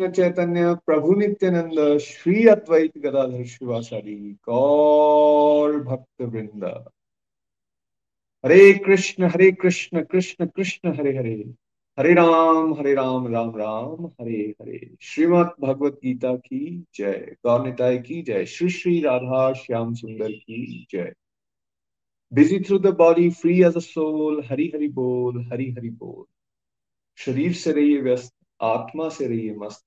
कृष्ण चैतन्य, प्रभु नित्यानंद, श्री अद्वैत गदाधर शिवासारी गौर भक्त वृंद हरे कृष्ण हरे कृष्ण कृष्ण कृष्ण, हरे हरे। हरे राम हरे राम राम राम, हरे हरे। श्रीमद भगवत गीता की जय। गौर निताय की जय। श्री श्री राधा श्याम सुंदर की जय। Busy through the body free as a soul Hari Hari बोल, हरि हरि बोल। शरीर से रहिए व्यस्त, आत्मा से रहिए मस्त।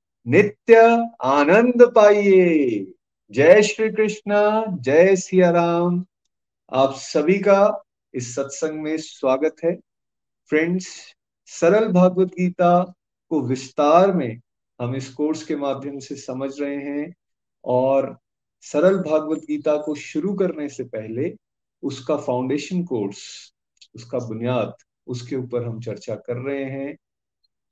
नित्य आनंद पाइए। जय श्री कृष्ण जय सिया राम आप सभी का इस सत्संग में स्वागत है। फ्रेंड्स, सरल भागवत गीता को विस्तार में हम इस कोर्स के माध्यम से समझ रहे हैं और सरल भागवत गीता को शुरू करने से पहले उसका फाउंडेशन कोर्स उसका बुनियाद, उसके ऊपर हम चर्चा कर रहे हैं।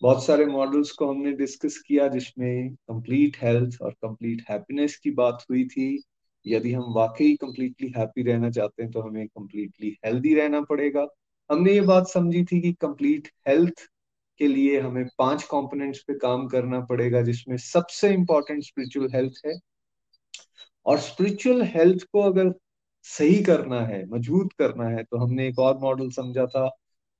बहुत सारे मॉडल्स को हमने डिस्कस किया जिसमें कंप्लीट हेल्थ और कंप्लीट हैप्पीनेस की बात हुई थी। यदि हम वाकई कंप्लीटली हैप्पी रहना चाहते हैं तो हमें कंप्लीटली हेल्दी रहना पड़ेगा। हमने ये बात समझी थी कि कंप्लीट हेल्थ के लिए हमें पाँच कंपोनेंट्स पे काम करना पड़ेगा, जिसमें सबसे इंपॉर्टेंट स्पिरिचुअल हेल्थ है। और स्पिरिचुअल हेल्थ को अगर सही करना है, मज़बूत करना है तो हमने एक और मॉडल समझा था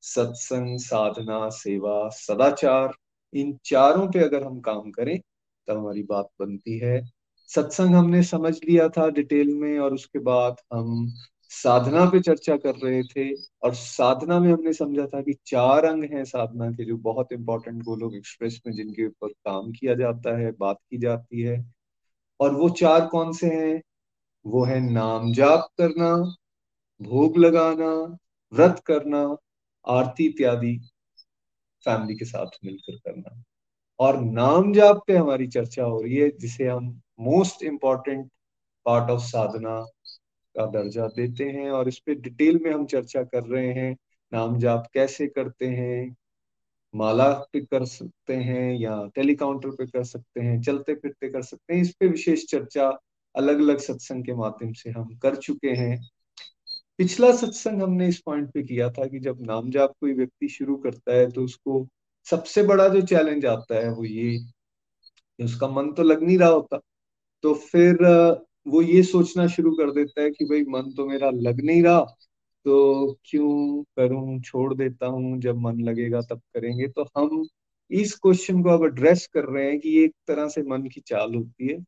सत्संग, साधना, सेवा, सदाचार, इन चारों पे अगर हम काम करें तो हमारी बात बनती है। सत्संग हमने समझ लिया था डिटेल में और उसके बाद हम साधना पे चर्चा कर रहे थे और साधना में हमने समझा था कि चार अंग हैं साधना के जो बहुत इंपॉर्टेंट वो लोग एक्सप्रेस में जिनके ऊपर काम किया जाता है, बात की जाती है। और वो चार कौन से हैं? वो है नाम जाप करना, भोग लगाना, व्रत करना आरती इत्यादि फैमिली के साथ मिलकर करना। और नाम जाप पे हमारी चर्चा हो रही है, जिसे हम most important part of sadhana का दर्जा देते हैं और इस पे डिटेल में हम चर्चा कर रहे हैं, नाम जाप कैसे करते हैं, माला पे कर सकते हैं या टेलीकाउंटर पे कर सकते हैं, चलते फिरते कर सकते हैं, इस पे विशेष चर्चा अलग अलग सत्संग के माध्यम से हम कर चुके हैं। पिछला सत्संग हमने इस पॉइंट पे किया था कि जब नाम जाप कोई व्यक्ति शुरू करता है तो उसको सबसे बड़ा जो चैलेंज आता है वो ये, कि उसका मन तो लग नहीं रहा होता। तो फिर वो ये सोचना शुरू कर देता है कि भाई, मन तो मेरा लग नहीं रहा तो क्यों करूँ, छोड़ देता हूँ, जब मन लगेगा तब करेंगे। तो हम इस क्वेश्चन को अब एड्रेस कर रहे हैं कि एक तरह से मन की चाल होती है।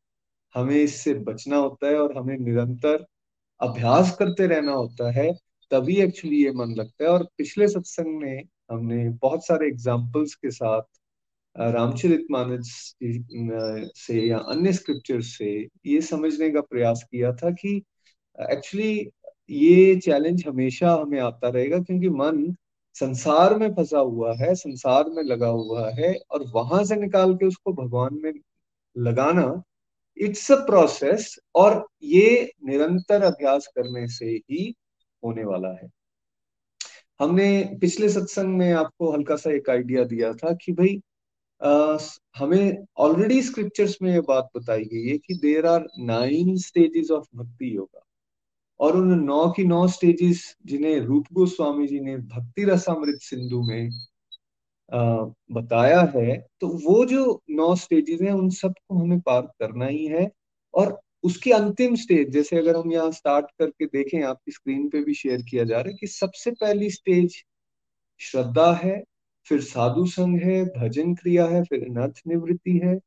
हमें इससे बचना होता है और हमें निरंतर अभ्यास करते रहना होता है, तभी एक्चुअली ये मन लगता है। और पिछले सत्संग में हमने बहुत सारे एग्जाम्पल्स के साथ रामचरित मानस से या अन्य स्क्रिप्चर से ये समझने का प्रयास किया था कि एक्चुअली ये चैलेंज हमेशा हमें आता रहेगा क्योंकि मन संसार में फंसा हुआ है, संसार में लगा हुआ है और वहाँ से निकाल के उसको भगवान में लगाना इट्स अ प्रोसेस और ये निरंतर अभ्यास करने से ही होने वाला है। हमने पिछले सत्संग में आपको हल्का सा एक आइडिया दिया था कि भाई आ, हमें ऑलरेडी स्क्रिप्चर्स में ये बात बताई गई है कि there are nine stages of bhakti yoga और उन नौ की नौ स्टेजेस जिन्हें रूप गोस्वामी जी ने भक्ति रसामृत सिंधु में बताया है तो वो जो नौ स्टेजेस हैं, उन सबको हमें पार करना ही है और उसकी अंतिम स्टेज जैसे अगर हम यहाँ स्टार्ट करके देखें, आपकी स्क्रीन पे भी शेयर किया जा रहा है कि सबसे पहली स्टेज श्रद्धा है, फिर साधु संघ है, भजन क्रिया है, फिर अनर्थ निवृत्ति है,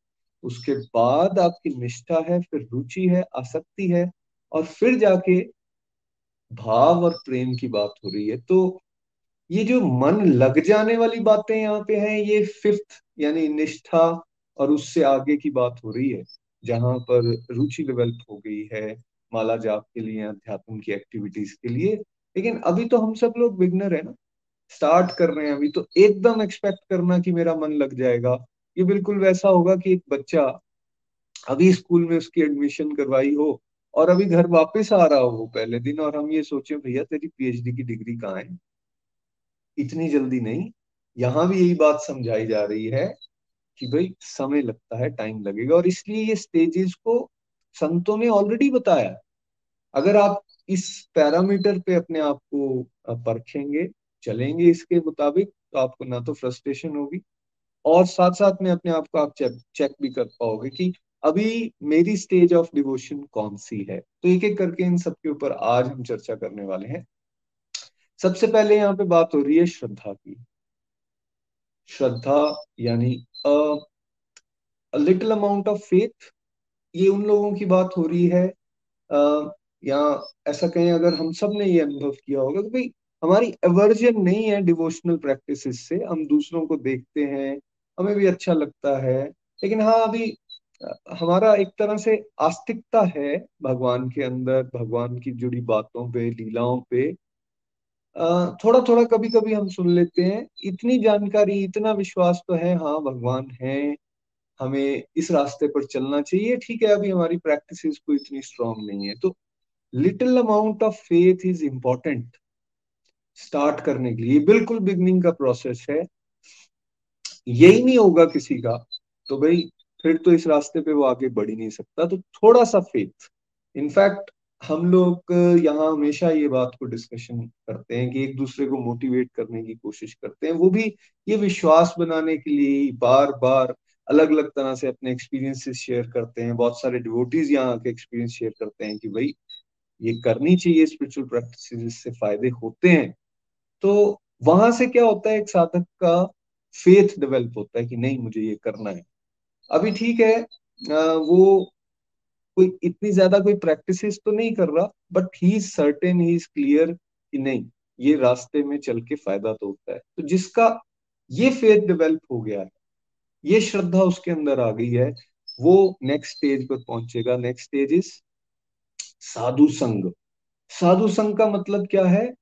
उसके बाद आपकी निष्ठा है, फिर रुचि है, आसक्ति है और फिर जाके भाव और प्रेम की बात हो रही है। तो ये जो मन लग जाने वाली बातें यहाँ पे हैं, ये फिफ्थ यानी निष्ठा और उससे आगे की बात हो रही है, जहाँ पर रुचि डेवलप हो गई है, माला जाप के लिए, अध्यात्म की एक्टिविटीज़ के लिए। लेकिन अभी तो हम सब लोग बिगनर है ना स्टार्ट कर रहे हैं अभी तो एकदम एक्सपेक्ट करना कि मेरा मन लग जाएगा। ये बिल्कुल वैसा होगा कि एक बच्चा अभी स्कूल में उसकी एडमिशन करवाई हो और अभी घर वापस आ रहा हो पहले दिन, और हम ये सोचे, भैया, तेरी पीएचडी की डिग्री कहाँ है? इतनी जल्दी नहीं। यहाँ भी यही बात समझाई जा रही है कि भाई समय लगता है टाइम लगेगा। और इसलिए ये स्टेजेस को संतों ने ऑलरेडी बताया। अगर आप इस पैरामीटर पे अपने आप को परखेंगे, चलेंगे इसके मुताबिक तो आपको ना तो फ्रस्ट्रेशन होगी। और साथ साथ में अपने आप को आप चेक चेक भी कर पाओगे कि अभी मेरी स्टेज ऑफ़ डिवोशन कौन सी है। तो एक एक करके इन सबके ऊपर आज हम चर्चा करने वाले हैं। सबसे पहले यहाँ पे बात हो रही है श्रद्धा की। श्रद्धा यानी a little amount of faith ये उन लोगों की बात हो रही है। आ, या ऐसा कहें अगर हम सबने ये अनुभव किया होगा कि भाई हमारी एवर्जन नहीं है डिवोशनल प्रैक्टिसेस से। हम दूसरों को देखते हैं हमें भी अच्छा लगता है। लेकिन हाँ अभी हमारा एक तरह से आस्तिकता है भगवान के अंदर भगवान की जुड़ी बातों पे लीलाओं पे। थोड़ा थोड़ा कभी कभी हम सुन लेते हैं, इतनी जानकारी, इतना विश्वास तो है हाँ भगवान है, हमें इस रास्ते पर चलना चाहिए, ठीक है, अभी हमारी प्रैक्टिस को इतनी स्ट्रांग नहीं है। तो little amount of faith is important start करने के लिए। बिल्कुल बिगनिंग का प्रोसेस है। यही नहीं होगा किसी का तो भाई, फिर तो इस रास्ते पे वो आगे बढ़ ही नहीं सकता। तो थोड़ा सा फेथ इनफैक्ट हम लोग यहाँ हमेशा ये बात को डिस्कशन करते हैं कि एक दूसरे को मोटिवेट करने की कोशिश करते हैं। वो भी ये विश्वास बनाने के लिए बार बार अलग अलग तरह से अपने एक्सपीरियंसेस शेयर करते हैं। बहुत सारे डिवोटीज यहाँ के एक्सपीरियंस शेयर करते हैं कि भाई, ये करनी चाहिए स्पिरिचुअल प्रैक्टिस इससे फ़ायदे होते हैं। तो वहाँ से क्या होता है, एक साधक का फेथ डेवलप होता है कि नहीं, मुझे ये करना है। अभी ठीक है वो कोई इतनी ज़्यादा कोई प्रैक्टिस तो नहीं कर रहा but he certain he is clear कि नहीं, ये रास्ते में चल के फ़ायदा तो होता है। तो जिसका ये फेथ डेवलप हो गया है, ये श्रद्धा उसके अंदर आ गई है, वो नेक्स्ट स्टेज पर पहुंचेगा। नेक्स्ट स्टेज इज़ साधु संग साधु संग का मतलब क्या है?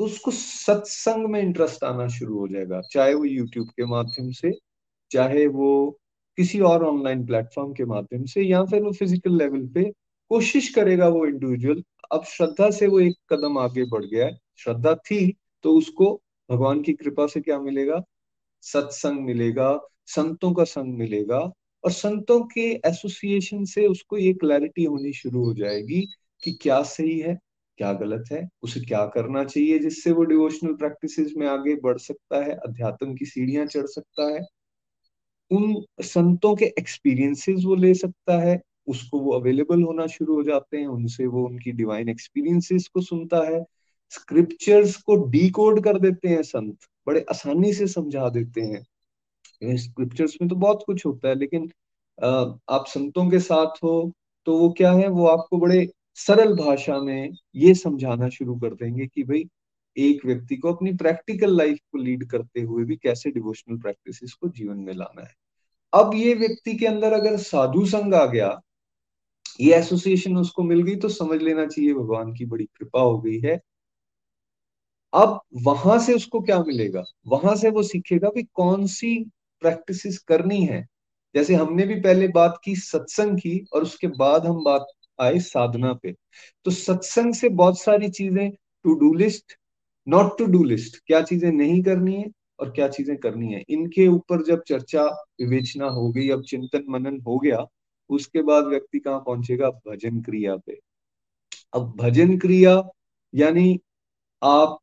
उसको सत्संग में इंटरेस्ट आना शुरू हो जाएगा, चाहे वो यूट्यूब के माध्यम से, चाहे वो किसी और ऑनलाइन प्लेटफॉर्म के माध्यम से या फिर वो फ़िज़िकल लेवल पे कोशिश करेगा वो इंडिविजुअल अब श्रद्धा से वो एक कदम आगे बढ़ गया है। श्रद्धा थी तो उसको भगवान की कृपा से क्या मिलेगा? सत्संग मिलेगा, संतों का संग मिलेगा और संतों के एसोसिएशन से उसको ये क्लैरिटी होनी शुरू हो जाएगी कि क्या सही है, क्या गलत है, उसे क्या करना चाहिए जिससे वो डिवोशनल प्रैक्टिसेस में आगे बढ़ सकता है, अध्यात्म की सीढ़ियाँ चढ़ सकता है। उन संतों के एक्सपीरियंसेस वो ले सकता है, उसको वो अवेलेबल होना शुरू हो जाते हैं, उनसे वो उनकी डिवाइन एक्सपीरियंसेस को सुनता है स्क्रिप्चर्स को डीकोड कर देते हैं संत, बड़े आसानी से समझा देते हैं। स्क्रिप्चर्स में तो बहुत कुछ होता है, लेकिन आप संतों के साथ हो तो वो क्या है, वो आपको बड़े सरल भाषा में ये समझाना शुरू कर देंगे कि भाई एक व्यक्ति को अपनी प्रैक्टिकल लाइफ को लीड करते हुए भी कैसे डिवोशनल प्रैक्टिसेस को जीवन में लाना है। अब ये व्यक्ति के अंदर अगर साधु संग आ गया, ये एसोसिएशन उसको मिल गई तो समझ लेना चाहिए भगवान की बड़ी कृपा हो गई है। अब वहाँ से उसको क्या मिलेगा? वहाँ से वो सीखेगा कि कौन सी प्रैक्टिसेस करनी है। जैसे हमने भी पहले बात की सत्संग की और उसके बाद हम बात आए साधना पे। तो सत्संग से बहुत सारी चीज़ें to do list not to do list क्या चीज़ें नहीं करनी है और क्या चीज़ें करनी है? इनके ऊपर जब चर्चा विवेचना हो गई, अब चिंतन मनन हो गया, उसके बाद व्यक्ति कहाँ पहुंचेगा? भजन क्रिया पे। अब भजन क्रिया यानी आप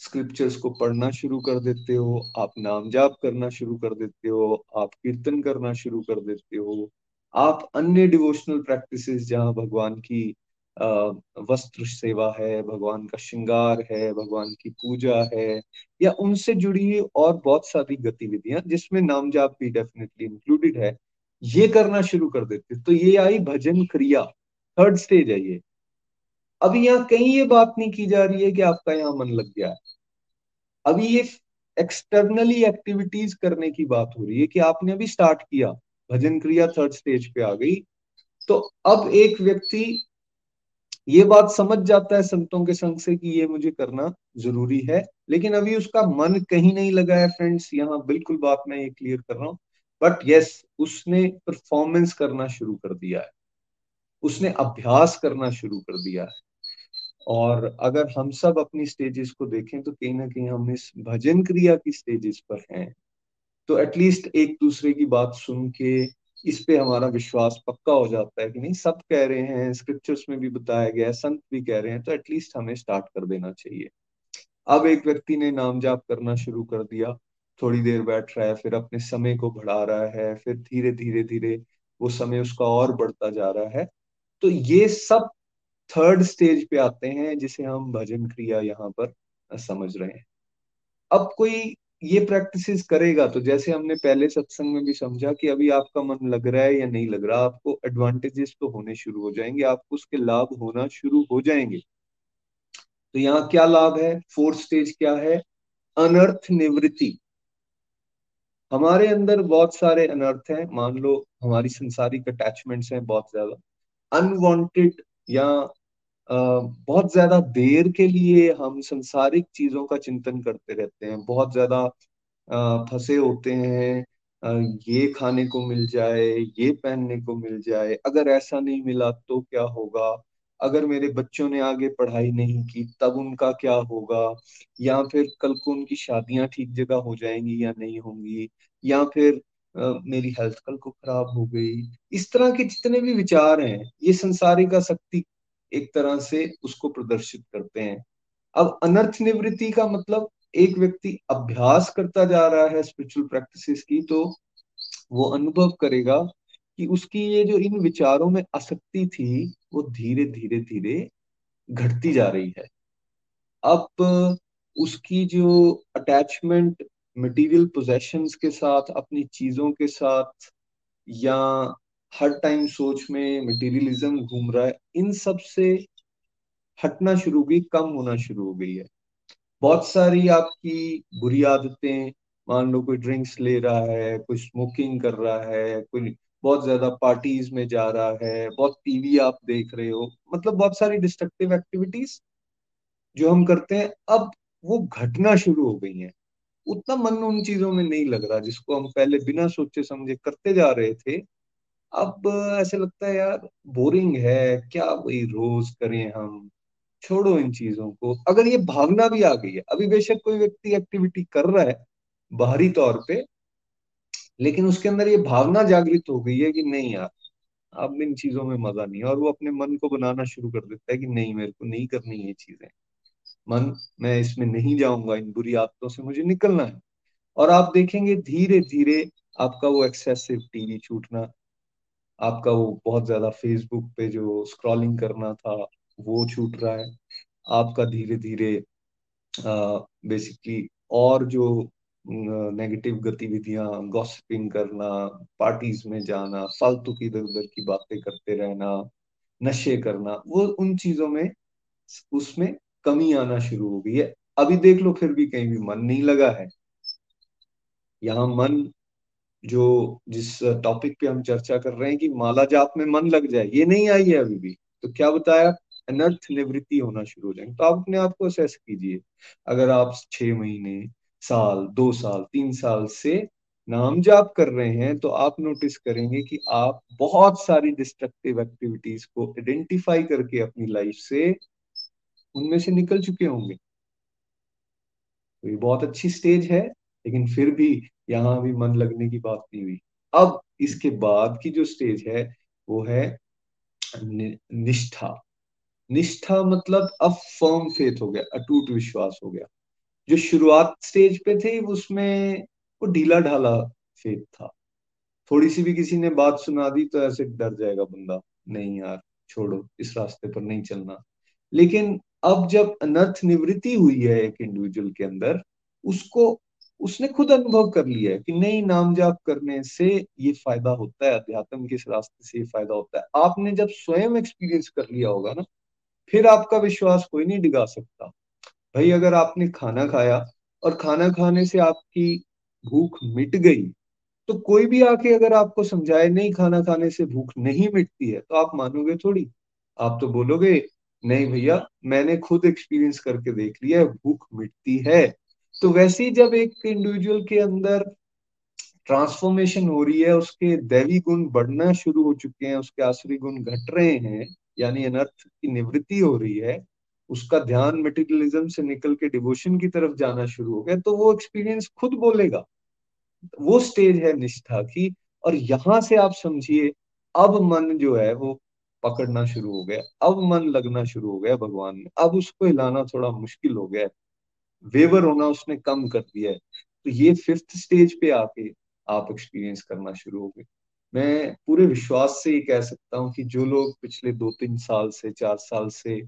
स्क्रिप्चर्स को पढ़ना शुरू कर देते हो, आप नाम जाप करना शुरू कर देते हो, आप कीर्तन करना शुरू कर देते हो, आप अन्य डिवोशनल प्रैक्टिसेस जहाँ भगवान की वस्त्र सेवा है, भगवान का श्रृंगार है, भगवान की पूजा है, या उनसे जुड़ी और बहुत सारी गतिविधियाँ जिसमें नाम जाप भी डेफिनेटली इंक्लूडेड है, ये करना शुरू कर देते तो ये आई भजन क्रिया थर्ड स्टेज है ये। अभी यहाँ कहीं ये बात नहीं की जा रही है कि आपका यहाँ मन लग गया है। अभी ये एक्सटर्नली एक्टिविटीज़ करने की बात हो रही है कि आपने अभी स्टार्ट किया, भजन क्रिया थर्ड स्टेज पे आ गई। तो अब एक व्यक्ति ये बात समझ जाता है संतों के संग से कि ये मुझे करना ज़रूरी है, लेकिन अभी उसका मन कहीं नहीं लगा है फ्रेंड्स यहाँ बिल्कुल बात मैं ये क्लियर कर रहा हूँ बट यस उसने परफॉर्मेंस करना शुरू कर दिया है, उसने अभ्यास करना शुरू कर दिया है, और अगर हम सब अपनी स्टेजेस को देखें तो कहीं ना कहीं हम इस भजन क्रिया की स्टेजेस पर हैं तो एटलीस्ट एक दूसरे की बात सुन के इस पे हमारा विश्वास पक्का हो जाता है कि नहीं, सब कह रहे हैं स्क्रिप्चर्स में भी बताया गया है, संत भी कह रहे हैं तो एटलीस्ट हमें स्टार्ट कर देना चाहिए। अब एक व्यक्ति ने नाम जाप करना शुरू कर दिया, थोड़ी देर बैठ रहा है, फिर अपने समय को बढ़ा रहा है, फिर धीरे धीरे धीरे वो समय उसका और बढ़ता जा रहा है। तो ये सब थर्ड स्टेज पे आते हैं, जिसे हम भजन क्रिया यहाँ पर समझ रहे हैं। अब कोई ये प्रैक्टिसेस करेगा तो जैसे हमने पहले सत्संग में भी समझा कि अभी आपका मन लग रहा है या नहीं लग रहा, आपको एडवांटेजेस तो होने शुरू हो जाएँगे, आपको उसके लाभ होना शुरू हो जाएँगे। तो यहाँ क्या लाभ है? फोर्थ स्टेज क्या है? अनर्थ निवृत्ति। हमारे अंदर बहुत सारे अनर्थ हैं, मान लो हमारी संसारिक अटैचमेंट्स हैं बहुत ज़्यादा। अनवांटेड या बहुत ज़्यादा देर के लिए हम संसारिक चीज़ों का चिंतन करते रहते हैं। बहुत ज़्यादा फंसे होते हैं। ये खाने को मिल जाए ये पहनने को मिल जाए। अगर ऐसा नहीं मिला तो क्या होगा? अगर मेरे बच्चों ने आगे पढ़ाई नहीं की तब उनका क्या होगा? या फिर कल को उनकी शादियाँ ठीक जगह हो जाएँगी या नहीं होंगी? या फिर आ, मेरी हेल्थ कल को खराब हो गई? इस तरह के जितने भी विचार हैं ये संसारिक आसक्ति एक तरह से उसको प्रदर्शित करते हैं। अब अनर्थ निवृत्ति का मतलब एक व्यक्ति अभ्यास करता जा रहा है स्पिरिचुअल प्रैक्टिसेस की तो वो अनुभव करेगा कि उसकी ये जो इन विचारों में आसक्ति थी, वो धीरे धीरे धीरे घटती जा रही है। अब उसकी जो अटैचमेंट मटेरियल पोजेशंस के साथ, अपनी चीज़ों के साथ, या हर टाइम सोच में मटेरियलिज्म घूम रहा है। इन सबसे हटना शुरू हुई कम होना शुरू हो गई है। बहुत सारी आपकी बुरी आदतें, मान लो कोई ड्रिंक्स ले रहा है, कोई स्मोकिंग कर रहा है, कोई बहुत ज़्यादा पार्टीज़ में जा रहा है, बहुत टीवी आप देख रहे हो मतलब बहुत सारी डिस्ट्रक्टिव एक्टिविटीज़ जो हम करते हैं, अब वो घटना शुरू हो गई है। उतना मन उन चीज़ों में नहीं लग रहा जिसको हम पहले बिना सोचे समझे करते जा रहे थे। अब ऐसे लगता है यार, बोरिंग है, क्या वही रोज करें हम? छोड़ो इन चीज़ों को। अगर ये भावना भी आ गई है, अभी बेशक कोई व्यक्ति एक्टिविटी कर रहा है, बाहरी तौर पे, लेकिन उसके अंदर ये भावना जागृत हो गई है कि नहीं यार, अब इन चीज़ों में मज़ा नहीं है। और वो अपने मन को बनाना शुरू कर देता है कि नहीं, मेरे को नहीं करनी ये चीज़ें। मन, मैं इसमें नहीं जाऊँगा, इन बुरी आदतों से मुझे निकलना है। और आप देखेंगे धीरे धीरे आपका वो एक्सेसिव टीवी छूटना आपका वो बहुत ज़्यादा फेसबुक पे जो स्क्रॉलिंग करना था, वो छूट रहा है। आपका धीरे धीरे बेसिकली और जो नेगेटिव गतिविधियाँ गॉसिपिंग करना पार्टीज़ में जाना, फालतू की इधर उधर की बातें करते रहना, नशे करना, वो उन चीज़ों में, उसमें कमी आना शुरू हो गई है। अभी देख लो फिर भी कहीं भी मन नहीं लगा है। यहाँ मन जो जिस टॉपिक पे हम चर्चा कर रहे हैं कि माला जाप में मन लग जाए, ये नहीं आई है अभी भी। तो क्या बताया? अनर्थ निवृत्ति होना शुरू हो जाएँगे। तो आप अपने आप को असेस कीजिए। अगर आप छह महीने, साल, दो साल, तीन साल से नाम जाप कर रहे हैं तो आप नोटिस करेंगे कि आप बहुत सारी डिस्ट्रक्टिव एक्टिविटीज़ को आइडेंटिफाई करके अपनी लाइफ से उनमें से निकल चुके होंगे। तो ये बहुत अच्छी स्टेज है, लेकिन फिर भी यहाँ भी मन लगने की बात नहीं हुई। अब इसके बाद की जो स्टेज है, वो है निष्ठा। निष्ठा मतलब अब फर्म फेथ हो गया, अटूट विश्वास हो गया। जो शुरुआत स्टेज पे थे, उसमें वो ढीला ढाला फेथ था। थोड़ी सी भी किसी ने बात सुना दी तो ऐसे डर जाएगा बंदा, नहीं यार, छोड़ो, इस रास्ते पर नहीं चलना। लेकिन अब जब अनर्थ निवृत्ति हुई है एक इंडिविजुअल के अंदर, उसको उसने खुद अनुभव कर लिया है कि नहीं नाम जाप करने से ये फ़ायदा होता है, अध्यात्म के रास्ते से ये फ़ायदा होता है। आपने जब स्वयं एक्सपीरियंस कर लिया होगा ना, फिर आपका विश्वास कोई नहीं डिगा सकता। भाई, अगर आपने खाना खाया और खाना खाने से आपकी भूख मिट गई तो कोई भी आके अगर आपको समझाए, नहीं, खाना खाने से भूख नहीं मिटती है तो आप मानोगे थोड़ी। आप तो बोलोगे, नहीं भैया, मैंने खुद एक्सपीरियंस करके देख लिया है, भूख मिटती है। तो वैसे ही जब एक इंडिविजुअल के अंदर ट्रांसफॉर्मेशन हो रही है, उसके दैवी गुण बढ़ना शुरू हो चुके हैं, उसके आसुरी गुण घट रहे हैं, यानी अनर्थ की निवृत्ति हो रही है, उसका ध्यान मेटेरियलिज्म से निकल के डिवोशन की तरफ़ जाना शुरू हो गया तो वो एक्सपीरियंस खुद बोलेगा। वो स्टेज है निष्ठा की, और यहाँ से आप समझिए, अब मन जो है वो पकड़ना शुरू हो गया, अब मन लगना शुरू हो गया भगवान में, अब उसको हिलाना थोड़ा मुश्किल हो गया वेवर होना उसने कम कर दिया है। तो ये फिफ्थ स्टेज पे आके आप एक्सपीरियंस करना शुरू हो गए। मैं पूरे विश्वास से ये कह सकता हूँ कि जो लोग पिछले दो तीन साल से, चार साल से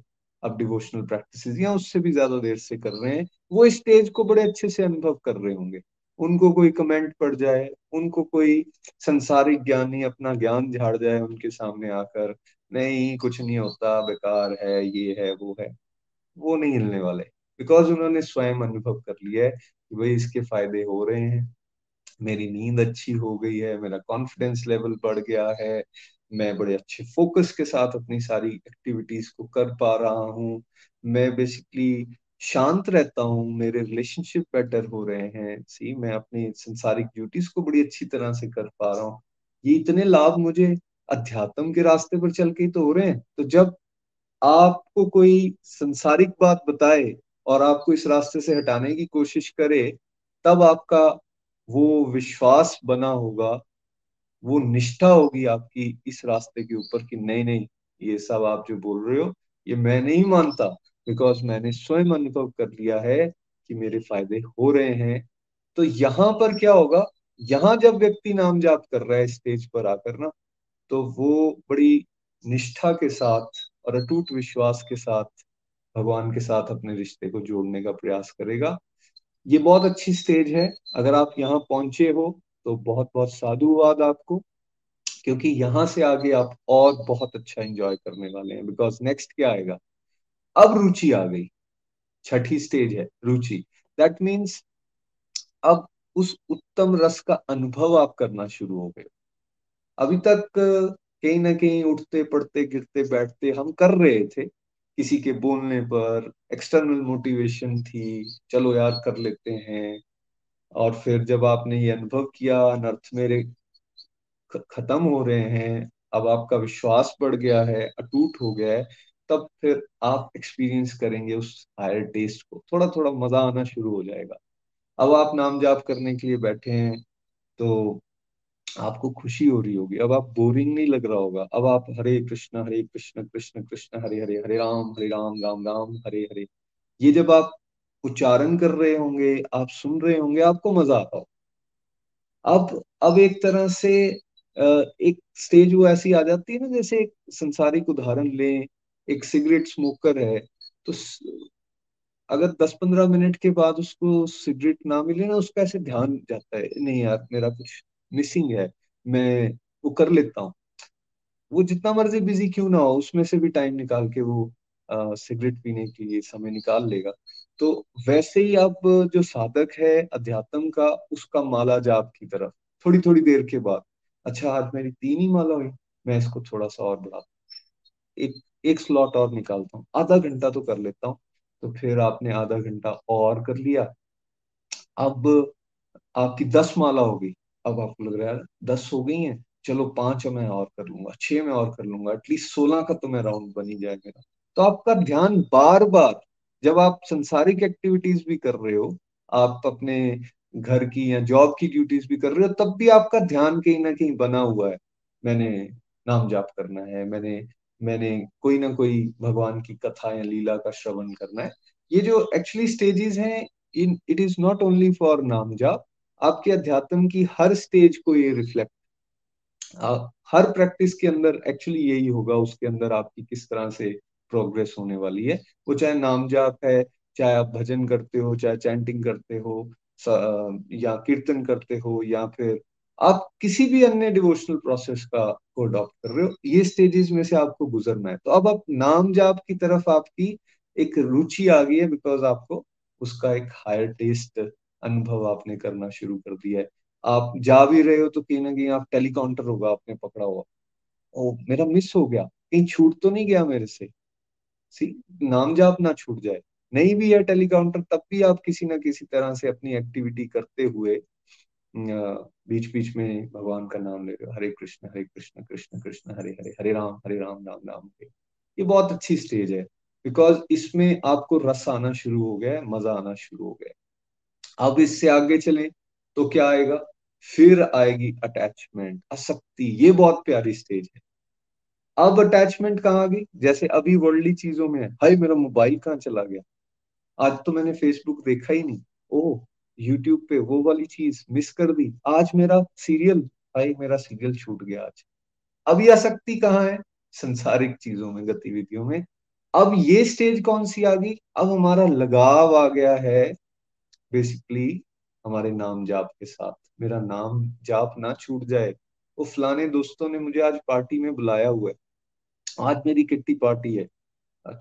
अब डिवोशनल प्रैक्टिस या उससे भी ज़्यादा देर से कर रहे हैं, वो इस स्टेज को बड़े अच्छे से अनुभव कर रहे होंगे। उनको कोई कमेंट पड़ जाए, उनको कोई संसारिक ज्ञानी अपना ज्ञान झाड़ जाए उनके सामने आकर, नहीं, कुछ नहीं होता, बेकार है, ये है, वो है। वो नहीं हिलने वाले। बिकॉज़ उन्होंने स्वयं अनुभव कर लिया है कि भाई इसके फ़ायदे हो रहे हैं। मेरी नींद अच्छी हो गई है, मेरा कॉन्फिडेंस लेवल बढ़ गया है, मैं बड़े अच्छे फोकस के साथ अपनी सारी एक्टिविटीज़ को कर पा रहा हूँ। मैं बेसिकली शांत रहता हूँ, मेरे रिलेशनशिप बेटर हो रहे हैं। सी मैं अपनी संसारिक ड्यूटीज़ को बड़ी अच्छी तरह से कर पा रहा हूँ। ये इतने लाभ मुझे अध्यात्म के रास्ते पर चल के ही तो हो रहे हैं। तो जब आपको कोई संसारिक बात बताए और आपको इस रास्ते से हटाने की कोशिश करे, तब आपका वो विश्वास बना होगा, वो निष्ठा होगी आपकी इस रास्ते के ऊपर कि नहीं नहीं, ये सब आप जो बोल रहे हो, ये मैं नहीं मानता बिकॉज़ मैंने स्वयं अनुभव कर लिया है कि मेरे फ़ायदे हो रहे हैं। तो यहाँ पर क्या होगा, यहाँ जब व्यक्ति नाम जाप कर रहा है स्टेज पर आकर ना तो वो बड़ी निष्ठा के साथ और अटूट विश्वास के साथ भगवान के साथ अपने रिश्ते को जोड़ने का प्रयास करेगा। ये बहुत अच्छी स्टेज है। अगर आप यहाँ पहुँचे हो तो बहुत बहुत साधुवाद आपको, क्योंकि यहाँ से आगे आप और बहुत अच्छा एंजॉय करने वाले हैं बिकॉज़ नेक्स्ट क्या आएगा? अब रुचि आ गई। छठी स्टेज है, रुचि। दैट मीन्स अब उस उत्तम रस का अनुभव आप करना शुरू हो गए। अभी तक कहीं ना कहीं उठते पड़ते गिरते, बैठते हम कर रहे थे किसी के बोलने पर एक्सटर्नल मोटिवेशन थी, चलो यार, कर लेते हैं। और फिर जब आपने ये अनुभव किया, अनर्थ मेरे खत्म हो रहे हैं, अब आपका विश्वास बढ़ गया है, अटूट हो गया है, तब फिर आप एक्सपीरियंस करेंगे उस हायर टेस्ट को। थोड़ा थोड़ा मज़ा आना शुरू हो जाएगा। अब आप नाम जाप करने के लिए बैठे हैं तो आपको खुशी हो रही होगी। अब आप बोरिंग नहीं लग रहा होगा। अब आप हरे कृष्ण हरे कृष्ण कृष्ण कृष्ण, हरे हरे हरे राम हरे राम राम राम, हरे हरे। ये जब आप उच्चारण कर रहे होंगे, आप सुन रहे होंगे, आपको मज़ा आता हो अब अब एक तरह से एक स्टेज वो ऐसी आ जाती है ना, जैसे एक संसारिक उदाहरण लें, एक सिगरेट स्मोकर है तो अगर दस पंद्रह मिनट के बाद उसको सिगरेट ना मिले ना, उसका ऐसे ध्यान जाता है, नहीं यार, मेरा कुछ मिसिंग है, मैं वो कर लेता हूँ। वो जितना मर्ज़ी बिज़ी क्यों ना हो, उसमें से भी टाइम निकाल के वो सिगरेट पीने के लिए समय निकाल लेगा। तो वैसे ही अब जो साधक है, अध्यात्म का, उसका माला जाप की तरफ़ थोड़ी थोड़ी देर के बाद। अच्छा आज मेरी तीन ही माला हुई, मैं इसको थोड़ा सा और बढ़ाता एक एक स्लॉट और निकालता हूँ। आधा घंटा तो कर लेता हूँ। तो फिर आपने आधा घंटा और कर लिया। अब आपकी दस माला होगी अब आपको लग रहा है दस हो गई हैं, चलो पाँच मैं और कर लूँगा, छह में और कर लूँगा एटलीस्ट सोलह का तो मैं राउंड बन ही जाए मेरा। तो आपका ध्यान बार बार जब आप संसारिक एक्टिविटीज़ भी कर रहे हो, आप अपने घर की या जॉब की ड्यूटीज़ भी कर रहे हो, तब भी आपका ध्यान कहीं ना कहीं बना हुआ है। मैंने नाम जाप करना है, मैंने मैंने कोई ना कोई भगवान की कथा या लीला का श्रवण करना है। ये जो एक्चुअली स्टेजेस हैं, in it is not only for naam jaap आपके अध्यात्म की हर स्टेज को ये रिफ्लेक्ट हर प्रैक्टिस के अंदर एक्चुअली यही होगा, उसके अंदर आपकी किस तरह से प्रोग्रेस होने वाली है। वो चाहे नाम जाप है, चाहे आप भजन करते हो, चाहे चैंटिंग करते हो या कीर्तन करते हो, या फिर आप किसी भी अन्य डिवोशनल प्रोसेस का, को अडॉप्ट कर रहे हो, ये स्टेजेस में से आपको गुजरना है। तो अब आप नाम जाप की तरफ़ आपकी एक रुचि आ गई है बिकॉज़ आपको उसका एक हायर टेस्ट अनुभव आपने करना शुरू कर दिया है। आप जा भी रहे हो तो कहीं ना कहीं आप टेलीकाउंटर होगा, आपने पकड़ा हुआ। ओ, मेरा मिस हो गया। कहीं छूट तो नहीं गया मेरे से? सी नाम जाप ना छूट जाए। नहीं भी है टेलीकाउंटर, तब भी आप किसी ना किसी तरह से अपनी एक्टिविटी करते हुए बीच बीच में भगवान का नाम ले रहे हो। हरे कृष्ण हरे कृष्ण कृष्ण कृष्ण, हरे हरे हरे राम हरे राम राम राम। हरे ये बहुत अच्छी स्टेज है। बिकॉज़ इसमें आपको रस आना शुरू हो गया है, मज़ा आना शुरू हो गया अब इससे आगे चले तो क्या आएगा? फिर आएगी अटैचमेंट आसक्ति, ये बहुत प्यारी स्टेज है। अब अटैचमेंट कहाँ आ गई? जैसे अभी वर्ल्डली चीज़ों में है। हाय, मेरा मोबाइल कहाँ चला गया? आज तो मैंने फेसबुक देखा ही नहीं। ओह यूट्यूब पे वो वाली चीज़ मिस कर दी। आज मेरा सीरियल भाई मेरा सीरियल छूट गया आज। अब ये आसक्ति कहाँ है? संसारिक चीज़ों में, गतिविधियों में। अब ये स्टेज कौन सी आ गई? अब हमारा लगाव आ गया है बेसिकली हमारे नाम जाप के साथ। मेरा नाम जाप ना छूट जाए वो फलाने दोस्तों ने मुझे आज पार्टी में बुलाया हुआ है। आज मेरी किट्टी पार्टी है।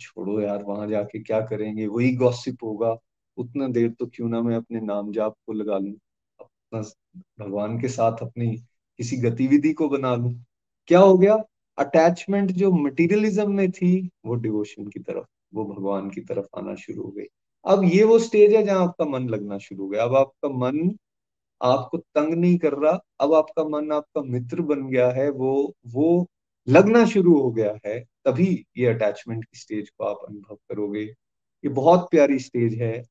छोड़ो यार, वहाँ जाके क्या करेंगे? वही गॉसिप होगा। उतना देर तो क्यों ना मैं अपने नाम जाप को लगा लू। अपना भगवान के साथ अपनी किसी गतिविधि को बना लू। क्या हो गया? अटैचमेंट जो मटेरियलिज्म में थी, वो डिवोशन की तरफ़, वो भगवान की तरफ़ आना शुरू हो गई। अब ये वो स्टेज है जहाँ आपका मन लगना शुरू हो गया। अब आपका मन आपको तंग नहीं कर रहा, अब आपका मन आपका मित्र बन गया है, वो वो लगना शुरू हो गया है, तभी ये अटैचमेंट की स्टेज को आप अनुभव करोगे। ये बहुत प्यारी स्टेज है।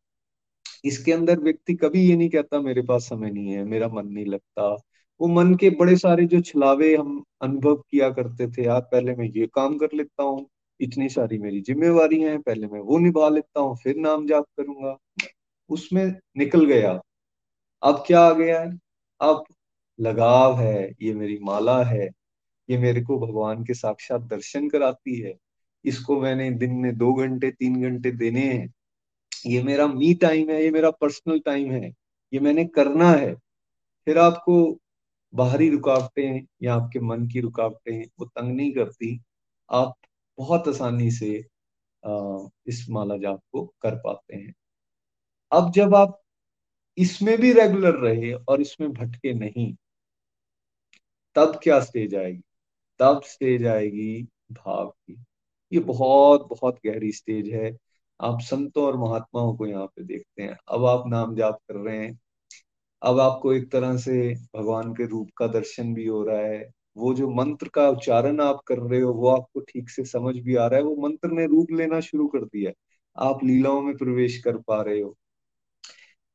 इसके अंदर व्यक्ति कभी ये नहीं कहता, मेरे पास समय नहीं है, मेरा मन नहीं लगता। वो मन के बड़े सारे जो छलावे हम अनुभव किया करते थे, यार, पहले मैं ये काम कर लेता हूँ इतनी सारी मेरी जिम्मेवारी है, पहले मैं वो निभा लेता हूँ, फिर नाम जाप करूँगा। उसमें निकल गया। अब क्या आ गया है? अब लगाव है, ये मेरी माला है, ये मेरे को भगवान के साक्षात दर्शन कराती है। इसको मैंने दिन में दो घंटे, तीन घंटे देने हैं। ये मेरा मी टाइम है, ये मेरा पर्सनल टाइम है, ये मैंने करना है। फिर आपको बाहरी रुकावटें या आपके मन की रुकावटें, वो तंग नहीं करती। आप बहुत आसानी से इस माला जाप को कर पाते हैं। अब जब आप इसमें भी रेगुलर रहे और इसमें भटके नहीं, तब क्या स्टेज आएगी? तब स्टेज आएगी भाव की। ये बहुत बहुत गहरी स्टेज है। आप संतों और महात्माओं को यहाँ पे देखते हैं। अब आप नाम जाप कर रहे हैं। अब आपको एक तरह से भगवान के रूप का दर्शन भी हो रहा है। वो जो मंत्र का उच्चारण आप कर रहे हो, वो आपको ठीक से समझ भी आ रहा है, वो मंत्र ने रूप लेना शुरू कर दिया है। आप लीलाओं में प्रवेश कर पा रहे हो।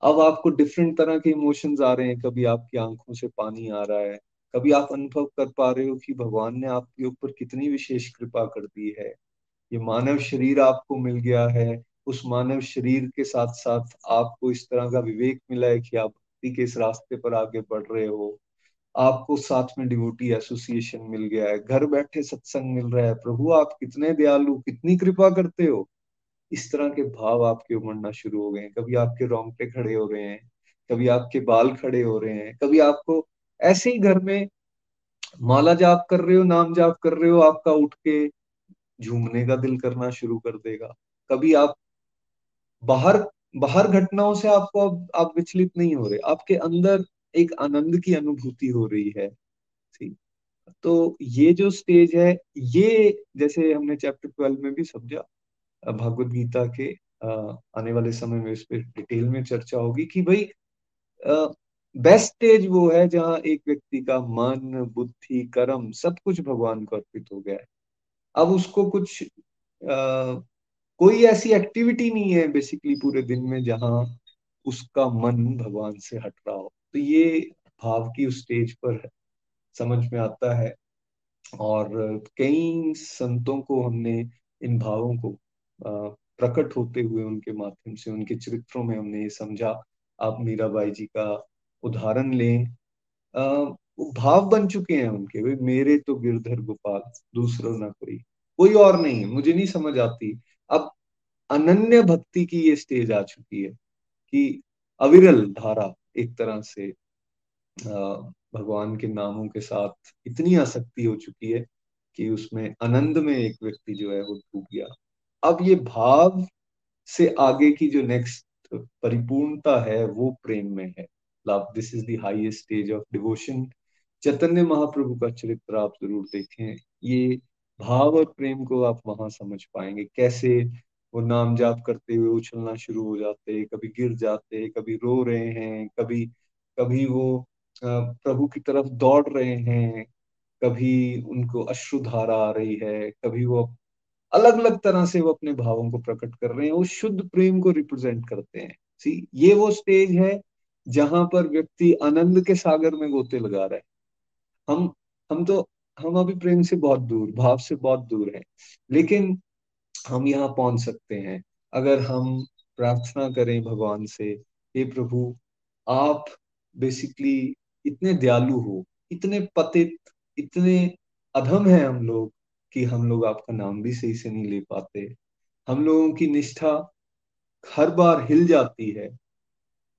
अब आपको डिफरेंट तरह के इमोशंस आ रहे हैं। कभी आपकी आँखों से पानी आ रहा है, कभी आप अनुभव कर पा रहे हो कि भगवान ने आपके ऊपर कितनी विशेष कृपा कर दी है। ये मानव शरीर आपको मिल गया है। उस मानव शरीर के साथ साथ आपको इस तरह का विवेक मिला है कि आप भक्ति के इस रास्ते पर आगे बढ़ रहे हो। आपको साथ में डिवोटी एसोसिएशन मिल गया है, घर बैठे सत्संग मिल रहा है, प्रभु आप कितने दयालु, कितनी कृपा करते हो। इस तरह के भाव आपके उमड़ना शुरू हो गए हैं। कभी आपके रोंगटे खड़े हो रहे हैं, कभी आपके बाल खड़े हो रहे हैं, कभी आपको ऐसे ही घर में माला जाप कर रहे हो, नाम जाप कर रहे हो, आपका उठ के झूमने का दिल करना शुरू कर देगा। कभी आप बाहर बाहर घटनाओं से आपको अब, आप विचलित नहीं हो रहे। आपके अंदर एक आनंद की अनुभूति हो रही है ठीक तो ये जो स्टेज है ये जैसे हमने चैप्टर ट्वेल्व में भी समझा भगवत गीता के आने वाले समय में इस पर डिटेल में चर्चा होगी कि भाई बेस्ट स्टेज वो है जहाँ एक व्यक्ति का मन बुद्धि कर्म सब कुछ भगवान को अर्पित हो गया है। अब उसको कुछ आ, कोई ऐसी एक्टिविटी नहीं है बेसिकली पूरे दिन में जहाँ उसका मन भगवान से हट रहा हो। तो ये भाव की उस स्टेज पर है समझ में आता है और कई संतों को हमने इन भावों को प्रकट होते हुए उनके माध्यम से, उनके चरित्रों में हमने ये समझा। आप मीराबाई जी का उदाहरण लें। भाव बन चुके हैं उनके। वे मेरे तो गिरधर गोपाल, दूसरा ना कोई। कोई और नहीं है मुझे नहीं समझ आती। अब अनन्य भक्ति की ये स्टेज आ चुकी है कि अविरल धारा एक तरह से भगवान के नामों के साथ इतनी आसक्ति हो चुकी है कि उसमें आनंद में एक व्यक्ति जो है वो डूब गया। अब ये भाव से आगे की जो नेक्स्ट परिपूर्णता है वो प्रेम में है। Love this is the highest stage of devotion Chaitanya Mahaprabhu का चरित्र आप ज़रूर देखें। ये भाव और प्रेम को आप वहाँ समझ पाएँगे। कैसे वो नाम जाप करते हुए उछलना शुरू हो जाते कभी गिर जाते कभी रो रहे हैं, कभी कभी वो प्रभु की तरफ़ दौड़ रहे हैं, कभी उनको अश्रुधारा आ रही है, कभी वो अलग अलग तरह से वो अपने भावों को प्रकट कर रहे हैं, वो शुद्ध प्रेम को रिप्रेजेंट करते हैं। सी, ये वो स्टेज है जहाँ पर व्यक्ति आनंद के सागर में गोते लगा रहे हैं। हम हम तो हम अभी प्रेम से बहुत दूर, भाव से बहुत दूर हैं, लेकिन हम यहाँ पहुँच सकते हैं। अगर हम प्रार्थना करें भगवान से, हे प्रभु, आप बेसिकली इतने दयालु हो, इतने पतित, इतने अधम है हम लोग कि हम लोग आपका नाम भी सही से नहीं ले पाते। हम लोगों की निष्ठा हर बार हिल जाती है।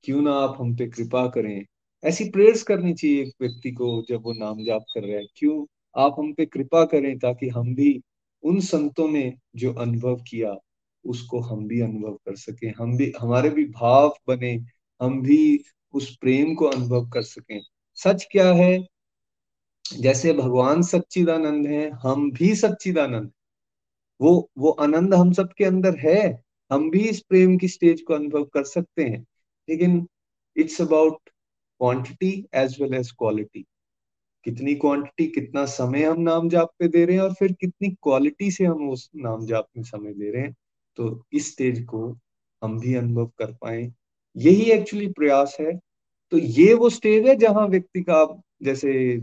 क्यों ना आप हम पे कृपा करें। ऐसी प्रेयर्स करनी चाहिए एक व्यक्ति को जब वो नाम जाप कर रहा है। क्यों आप हम पे कृपा करें ताकि हम भी उन संतों ने जो अनुभव किया, उसको हम भी अनुभव कर सके। हम भी, हमारे भी भाव बने, हम भी उस प्रेम को अनुभव कर सकें। सच क्या है? जैसे भगवान सच्चिदानंद है, हम भी सच्चिदानंद वो वो आनंद हम सबके अंदर है। हम भी इस प्रेम की स्टेज को अनुभव कर सकते हैं। लेकिन it's about quantity as well as quality. कितनी क्वांटिटी कितना समय हम नाम जाप पे दे रहे हैं और फिर कितनी क्वालिटी से हम उस नाम जाप में समय दे रहे हैं। तो इस स्टेज को हम भी अनुभव कर पाए। यही एक्चुअली प्रयास है। तो ये वो स्टेज है जहाँ व्यक्ति का जैसे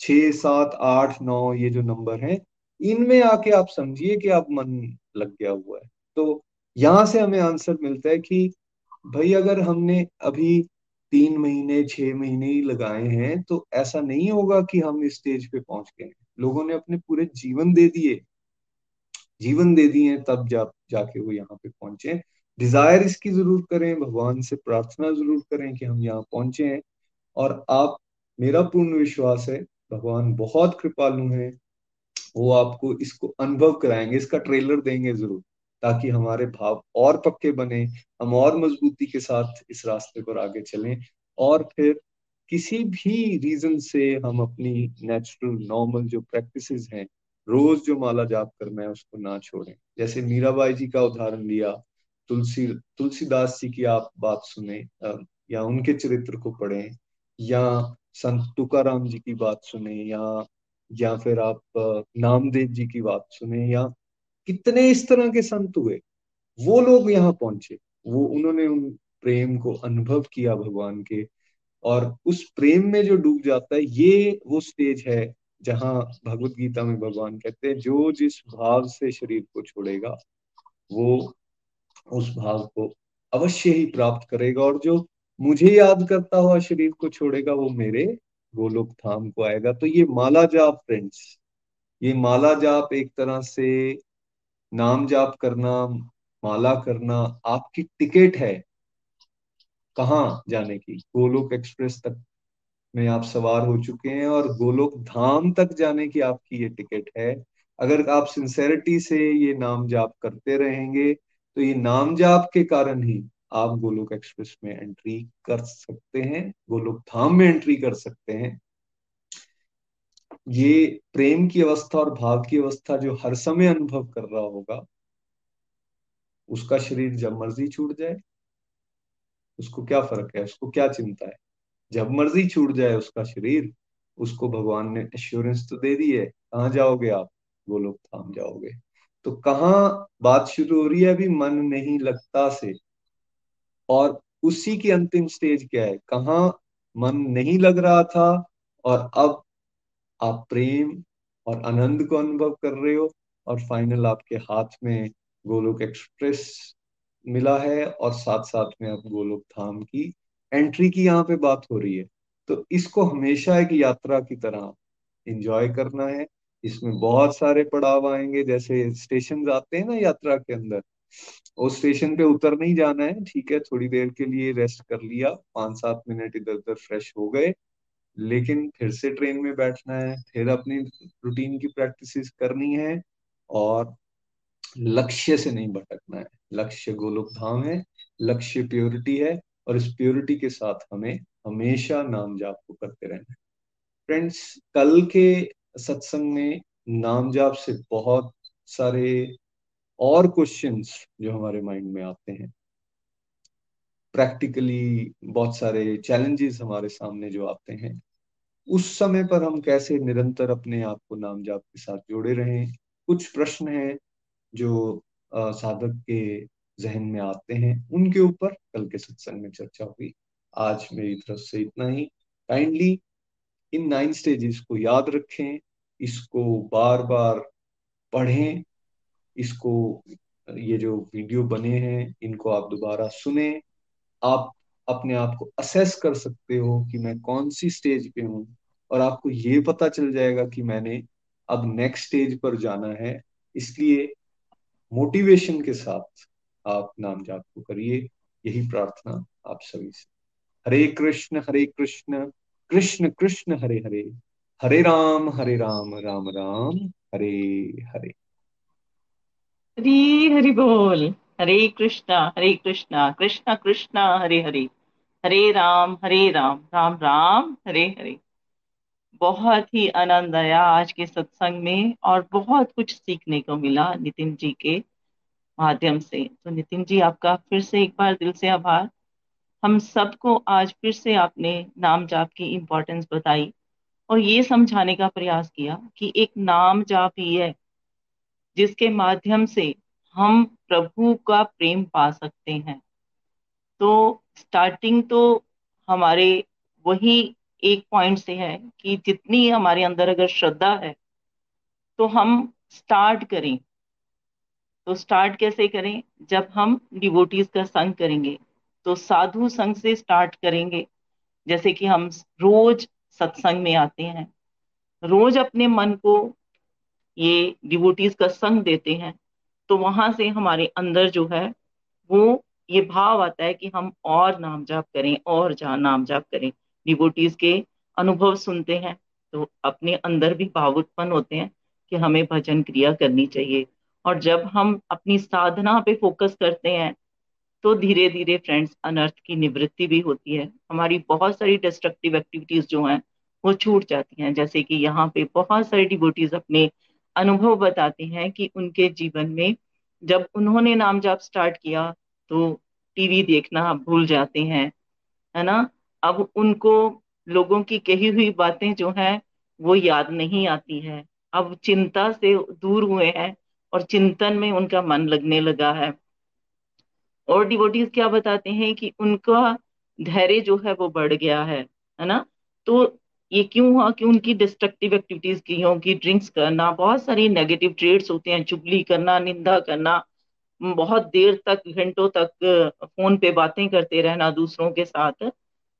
छ सात, आठ, नौ ये जो नंबर है, इनमें आके आप समझिए कि आप मन लग गया हुआ है। तो यहाँ से हमें आंसर मिलता है कि, भाई अगर हमने अभी तीन महीने, छह महीने ही लगाए हैं तो ऐसा नहीं होगा कि हम इस स्टेज पे पहुँच गए लोगों ने अपने पूरे जीवन दे दिए। जीवन दे दिए तब जा, जाके वो यहाँ पे पहुँचे। डिज़ायर इसकी ज़रूर करें, भगवान से प्रार्थना ज़रूर करें कि हम यहाँ पहुँचे हैं। और आप, मेरा पूर्ण विश्वास है, भगवान बहुत कृपालु हैं, वो आपको इसको अनुभव कराएँगे, इसका ट्रेलर देंगे ज़रूर। ताकि हमारे भाव और पक्के बने, हम और मजबूती के साथ इस रास्ते पर आगे चलें और फिर किसी भी रीजन से हम अपनी नेचुरल नॉर्मल जो प्रैक्टिसेस हैं, रोज जो माला जाप करना है उसको ना छोड़ें। जैसे मीराबाई जी का उदाहरण लिया, तुलसी, तुलसीदास जी की आप बात सुने या उनके चरित्र को पढ़ें, या संत तुकाराम जी की बात सुने, या या फिर आप नामदेव जी की बात सुने, या कितने इस तरह के संत हुए? वो लोग यहाँ पहुँचे। वो, उन्होंने उन प्रेम को अनुभव किया भगवान के और उस प्रेम में जो डूब जाता है, ये वो स्टेज है जहाँ भगवत गीता में भगवान कहते हैं, जो जिस भाव से शरीर को छोड़ेगा, वो उस भाव को अवश्य ही प्राप्त करेगा और जो मुझे याद करता हुआ शरीर को छोड़ेगा, वो मेरे गोलोक धाम को आएगा। तो ये माला जाप फ्रेंड्स ये माला जाप एक तरह से नाम जाप करना, माला करना, आपकी टिकट है कहा जाने की? गोलोक एक्सप्रेस तक में आप सवार हो चुके हैं और गोलोक धाम तक जाने की आपकी ये टिकट है। अगर आप सिंसेरिटी से ये नाम जाप करते रहेंगे तो ये नाम जाप के कारण ही आप गोलोक एक्सप्रेस में एंट्री कर सकते हैं, गोलोक धाम में एंट्री कर सकते हैं। ये प्रेम की अवस्था और भाव की अवस्था जो हर समय अनुभव कर रहा होगा, उसका शरीर जब मर्ज़ी छूट जाए, उसको क्या फ़र्क है, उसको क्या चिंता है? जब मर्ज़ी छूट जाए उसका शरीर, उसको भगवान ने एश्योरेंस तो दे दी है, कहा जाओगे आप? वो लोग धाम जाओगे। तो कहा बात शुरू हो रही है अभी? मन नहीं लगता से। और उसी की अंतिम स्टेज क्या है? कहा मन नहीं लग रहा था और अब आप प्रेम और आनंद को अनुभव कर रहे हो और फाइनल आपके हाथ में गोलोक एक्सप्रेस मिला है और साथ साथ में आप गोलोक धाम की एंट्री की यहाँ पे बात हो रही है। तो इसको हमेशा एक यात्रा की तरह एंजॉय करना है। इसमें बहुत सारे पड़ाव आएँगे, जैसे स्टेशन आते हैं ना यात्रा के अंदर, उस स्टेशन पे उतर नहीं जाना है, ठीक है, थोड़ी देर के लिए रेस्ट कर लिया पाँच सात मिनट इधर उधर फ्रेश हो गए लेकिन फिर से ट्रेन में बैठना है, फिर अपनी रूटीन की प्रैक्टिस करनी है और लक्ष्य से नहीं भटकना है। लक्ष्य गोलोक धाम है, लक्ष्य प्योरिटी है और इस प्योरिटी के साथ हमें हमेशा नाम जाप को करते रहना है। फ्रेंड्स कल के सत्संग में नाम जाप से बहुत सारे और क्वेश्चंस जो हमारे माइंड में आते हैं। प्रैक्टिकली बहुत सारे चैलेंजेस हमारे सामने जो आते हैं। उस समय पर हम कैसे निरंतर अपने आप को नाम जाप के साथ जोड़े रहें? कुछ प्रश्न हैं जो साधक के जहन में आते हैं। उनके ऊपर कल के सत्संग में चर्चा हुई। आज मेरी तरफ़ से इतना ही। काइंडली इन नाइन स्टेजेस को याद रखें। इसको बार बार पढ़ें। इसको, ये जो वीडियो बने हैं, इनको आप दोबारा सुने। आप अपने आप को असेस कर सकते हो कि मैं कौन सी स्टेज पे हूँ और आपको ये पता चल जाएगा कि मैंने अब नेक्स्ट स्टेज पर जाना है। इसलिए मोटिवेशन के साथ आप नाम जाप को करिए। यही प्रार्थना आप सभी से। हरे कृष्ण हरे कृष्ण कृष्ण कृष्ण, हरे हरे। हरे राम हरे राम राम राम, हरे हरे। हरी, हरि बोल। हरे कृष्णा हरे कृष्णा कृष्णा कृष्णा, हरे हरे। हरे राम हरे राम राम राम, हरे हरे। बहुत ही आनंद आया आज के सत्संग में और बहुत कुछ सीखने को मिला नितिन जी के माध्यम से। तो नितिन जी, आपका फिर से एक बार दिल से आभार। हम सबको आज फिर से आपने नाम जाप की इम्पोर्टेंस बताई और ये समझाने का प्रयास किया कि एक नाम जाप ही है जिसके माध्यम से हम प्रभु का प्रेम पा सकते हैं। तो स्टार्टिंग तो हमारे वही एक पॉइंट से है कि जितनी हमारे अंदर अगर श्रद्धा है तो हम स्टार्ट करें। तो स्टार्ट कैसे करें? जब हम डिवोटीज का संग करेंगे तो साधु संघ से स्टार्ट करेंगे। जैसे कि हम रोज सत्संग में आते हैं, रोज अपने मन को ये डिवोटीज का संग देते हैं। तो वहाँ से हमारे अंदर जो है, वो ये भाव आता है कि हम और नाम जाप करें, और जहाँ नाम जाप करें। डिवोटीज के अनुभव सुनते हैं तो अपने अंदर भी भाव उत्पन्न होते हैं कि हमें भजन क्रिया करनी चाहिए। और जब हम अपनी साधना पे फोकस करते हैं तो धीरे धीरे फ्रेंड्स अनर्थ की निवृत्ति भी होती है। हमारी बहुत सारी डिस्ट्रक्टिव एक्टिविटीज़ जो हैं, वो छूट जाती हैं। जैसे कि यहाँ पे बहुत सारे डिबोटीज अपने अनुभव बताते हैं कि उनके जीवन में जब उन्होंने नाम जाप स्टार्ट किया तो टीवी देखना भूल जाते हैं, है ना? अब उनको लोगों की कही हुई बातें जो हैं, वो याद नहीं आती है। अब चिंता से दूर हुए हैं और चिंतन में उनका मन लगने लगा है। और डिवोटीज क्या बताते हैं कि उनका धैर्य जो है, वो बढ़ गया है है ना? तो ये क्यों हुआ कि उनकी डिस्ट्रक्टिव एक्टिविटीज़ की होगी ड्रिंक्स करना, बहुत सारी नेगेटिव ट्रेड्स होते हैं, चुगली करना, निंदा करना, बहुत देर तक, घंटों तक फ़ोन पे बातें करते रहना दूसरों के साथ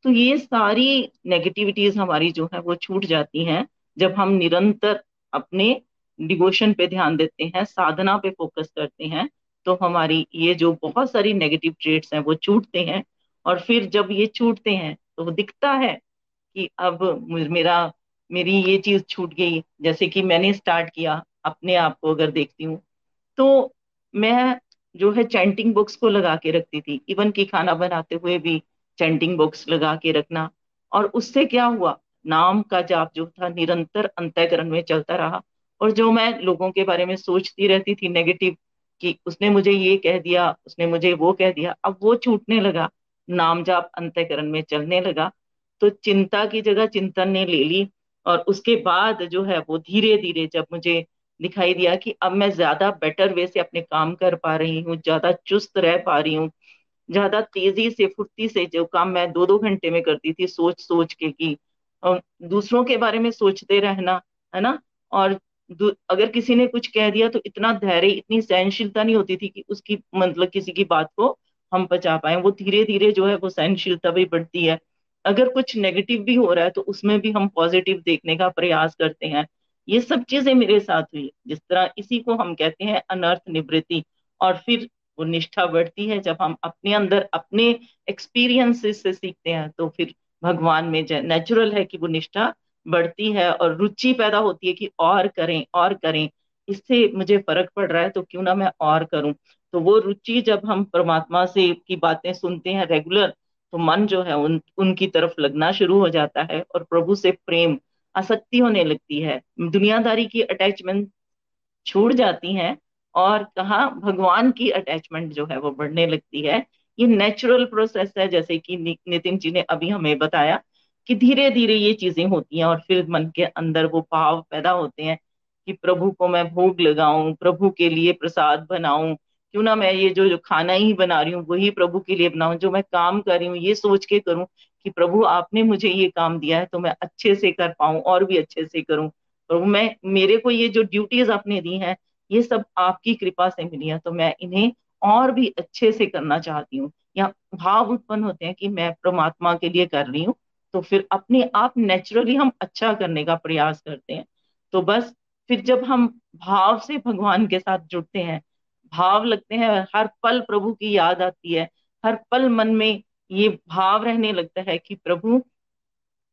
तो ये सारी नेगेटिविटीज हमारी जो है, वो छूट जाती हैं, जब हम निरंतर अपने डिवोशन पे ध्यान देते हैं, साधना पे फोकस करते हैं तो हमारी ये जो बहुत सारी नेगेटिव ट्रेड्स हैं, वो छूटते हैं, और फिर जब ये छूटते हैं तो वो दिखता है कि अब मेरा, मेरी ये चीज़ छूट गई। जैसे कि मैंने स्टार्ट किया अपने आप को अगर देखती हूँ। तो मैं जो है चैंटिंग बुक्स को लगा के रखती थी। इवन की खाना बनाते हुए भी चैंटिंग बुक्स लगा के रखना। और उससे क्या हुआ? नाम का जाप जो था निरंतर अंतःकरण में चलता रहा। और जो मैं लोगों के बारे में सोचती रहती थी नेगेटिव कि उसने मुझे ये कह दिया, उसने मुझे वो कह दिया, अब वो छूटने लगा। नाम जाप अंतःकरण में चलने लगा। तो चिंता की जगह चिंतन ने ले ली और उसके बाद जो है वो धीरे धीरे जब मुझे दिखाई दिया कि अब मैं ज़्यादा बेटर वे से अपने काम कर पा रही हूँ, ज़्यादा चुस्त रह पा रही हूँ, ज़्यादा तेज़ी से, फुर्ती से जो काम मैं दो दो घंटे में करती थी सोच सोच के कि दूसरों के बारे में सोचते रहना, है ना? और अगर किसी ने कुछ कह दिया तो इतना धैर्य, इतनी सहनशीलता नहीं होती थी कि उसकी मतलब किसी की बात को हम बचा पाए। वो धीरे धीरे जो है वो सहनशीलता भी बढ़ती है। अगर कुछ नेगेटिव भी हो रहा है तो उसमें भी हम पॉजिटिव देखने का प्रयास करते हैं। ये सब चीज़ें मेरे साथ हुई। जिस तरह इसी को हम कहते हैं अनर्थ निवृत्ति। और फिर वो निष्ठा बढ़ती है, जब हम अपने अंदर अपने एक्सपीरियंसेस से सीखते हैं तो फिर भगवान में नेचुरल है कि वो निष्ठा बढ़ती है और रुचि पैदा होती है कि और करें और करें। इससे मुझे फ़र्क पड़ रहा है तो क्यों ना मैं और करूँ? तो वो रुचि जब हम परमात्मा से की बातें सुनते हैं रेगुलर तो मन जो है उन, उनकी तरफ़ लगना शुरू हो जाता है और प्रभु से प्रेम, आसक्ति होने लगती है। दुनियादारी की अटैचमेंट छूट जाती है और कहा भगवान की अटैचमेंट जो है वो बढ़ने लगती है। ये नेचुरल प्रोसेस है, जैसे कि नितिन जी ने अभी हमें बताया कि धीरे धीरे ये चीज़ें होती हैं और फिर मन के अंदर वो भाव पैदा होते हैं कि प्रभु को मैं भोग लगाऊँ, प्रभु के लिए प्रसाद बनाऊँ क्यों ना मैं ये जो जो खाना ही बना रही हूँ, वही प्रभु के लिए बनाऊँ, जो मैं काम कर रही हूँ, ये सोच के करूँ कि प्रभु आपने मुझे ये काम दिया है तो मैं अच्छे से कर पाऊँ और भी अच्छे से करूँ। प्रभु, मैं, मेरे को ये जो ड्यूटीज़ आपने दी हैं, ये सब आपकी कृपा से मिली है तो मैं इन्हें और भी अच्छे से करना चाहती हूँ। या भाव उत्पन्न होते हैं कि मैं परमात्मा के लिए कर रही हूँ तो फिर अपने आप नेचुरली हम अच्छा करने का प्रयास करते हैं। तो बस, फिर जब हम भाव से भगवान के साथ जुड़ते हैं भाव लगते हैं, हर पल प्रभु की याद आती है, हर पल मन में ये भाव रहने लगता है कि प्रभु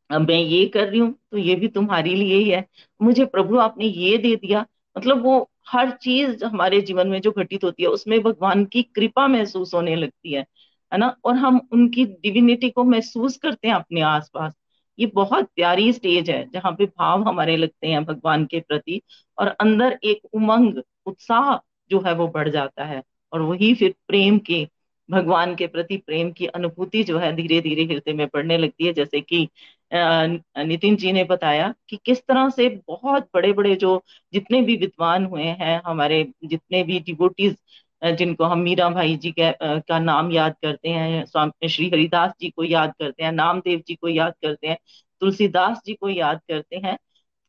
मैं ये कर रही हूँ तो ये भी तुम्हारे लिए ही है। मुझे प्रभु आपने ये दे दिया। मतलब वो हर चीज़ हमारे जीवन में जो घटित होती है, उसमें भगवान की कृपा महसूस होने लगती है है ना? और हम उनकी डिविनिटी को महसूस करते हैं अपने आसपास। ये बहुत प्यारी स्टेज है, जहाँ पे भाव हमारे लगते हैं भगवान के प्रति, और अंदर एक उमंग, उत्साह जो है वो बढ़ जाता है। और वही फिर प्रेम के, भगवान के प्रति प्रेम की अनुभूति जो है धीरे धीरे हृदय में बढ़ने लगती है। जैसे कि नितिन जी ने बताया कि किस तरह से बहुत बड़े बड़े जो जितने भी विद्वान हुए हैं, हमारे जितने भी डिवोटीज जिनको हम मीरा भाई जी के का नाम याद करते हैं, स्वामी, श्री हरिदास जी को याद करते हैं, नामदेव जी को याद करते हैं, तुलसीदास जी को याद करते हैं,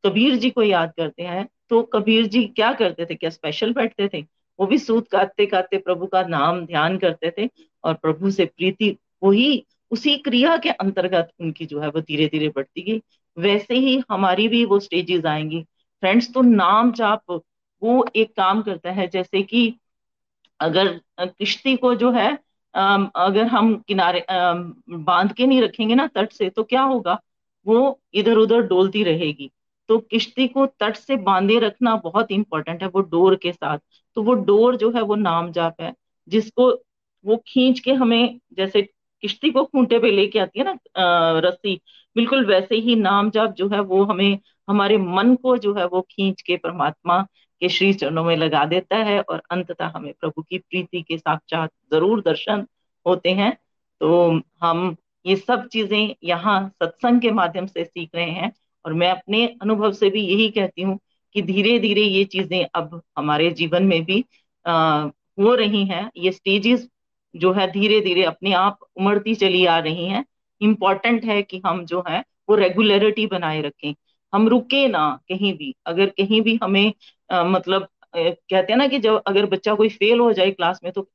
कबीर जी को याद करते हैं तो कबीर जी क्या करते थे? क्या स्पेशल बैठते थे? वो भी सूत काटते काटते प्रभु का नाम ध्यान करते थे और प्रभु से प्रीति वही उसी क्रिया के अंतर्गत उनकी जो है वो धीरे धीरे बढ़ती गई। वैसे ही हमारी भी वो स्टेजेस आएँगी। फ्रेंड्स तो नाम जाप, वो एक काम करता है, जैसे कि अगर किश्ती को जो है अगर हम किनारे बाँध के नहीं रखेंगे ना तट से तो क्या होगा? वो इधर उधर डोलती रहेगी। तो किश्ती को तट से बांधे रखना बहुत इंपॉर्टेंट है वो डोर के साथ। तो वो डोर जो है वो नाम जाप है, जिसको वो खींच के हमें जैसे किश्ती को खूंटे पे लेके आती है ना रस्सी, बिल्कुल वैसे ही नाम जाप जो है वो हमें हमारे मन को जो है वो खींच के परमात्मा के श्री चरणों में लगा देता है और अंततः हमें प्रभु की प्रीति के साक्षात ज़रूर दर्शन होते हैं। तो हम ये सब चीज़ें यहाँ सत्संग के माध्यम से सीख रहे हैं। और मैं अपने अनुभव से भी यही कहती हूँ कि धीरे धीरे ये चीज़ें अब हमारे जीवन में भी आ, हो रही हैं। ये स्टेजेस जो है धीरे धीरे अपने आप उमड़ती चली आ रही हैं। इंपॉर्टेंट है कि हम जो है वो रेगुलरिटी बनाए रखें। हम रुके ना कहीं भी। अगर कहीं भी हमें आ, मतलब कहते हैं ना कि जब अगर बच्चा कोई फेल हो जाए क्लास में तो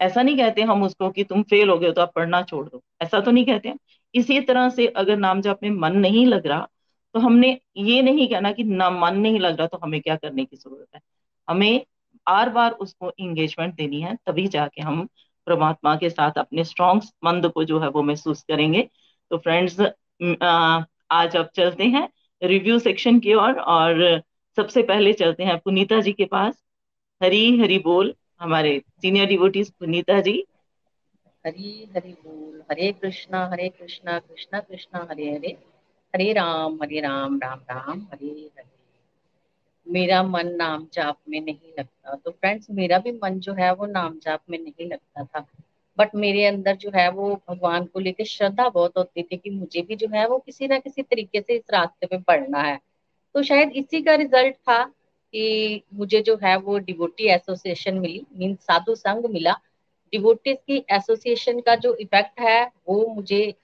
ऐसा नहीं कहते हम उसको कि तुम फेल हो गए तो आप पढ़ना छोड़ दो। ऐसा तो नहीं कहते। इसी तरह से अगर नाम जब में मन नहीं लग रहा तो हमने ये नहीं कहना कि ना मन नहीं लग रहा तो हमें क्या करने की ज़रूरत है। हमें बार बार उसको इंगेजमेंट देनी है तभी जाके हम परमात्मा के साथ अपने स्ट्रॉन्ग मंद को जो है वो महसूस करेंगे। तो फ्रेंड्स आज अब चलते हैं रिव्यू सेक्शन की ओर और, और सबसे पहले चलते हैं पुनीता जी के पास। हरी हरी बोल हमारे सीनियर डिवोटीज पुनीता जी। हरी हरी बोल हरे कृष्णा हरे कृष्णा कृष्णा कृष्णा हरे हरे। हरे राम हरे राम राम राम, हरे हरे। मेरा मन नाम जाप में नहीं लगता। तो फ्रेंड्स मेरा भी मन जो है वो नाम जाप में नहीं लगता था। बट मेरे अंदर जो है वो भगवान को लेकर श्रद्धा बहुत होती थी कि मुझे भी जो है वो किसी ना किसी तरीके से इस रास्ते पे बढ़ना है। तो शायद इसी का रिज़ल्ट था कि मुझे जो है वो डिवोटी एसोसिएशन मिली। मीन साधु संघ मिला। डिवोटीज की एसोसिएशन का जो इफ़ेक्ट है, वो मुझे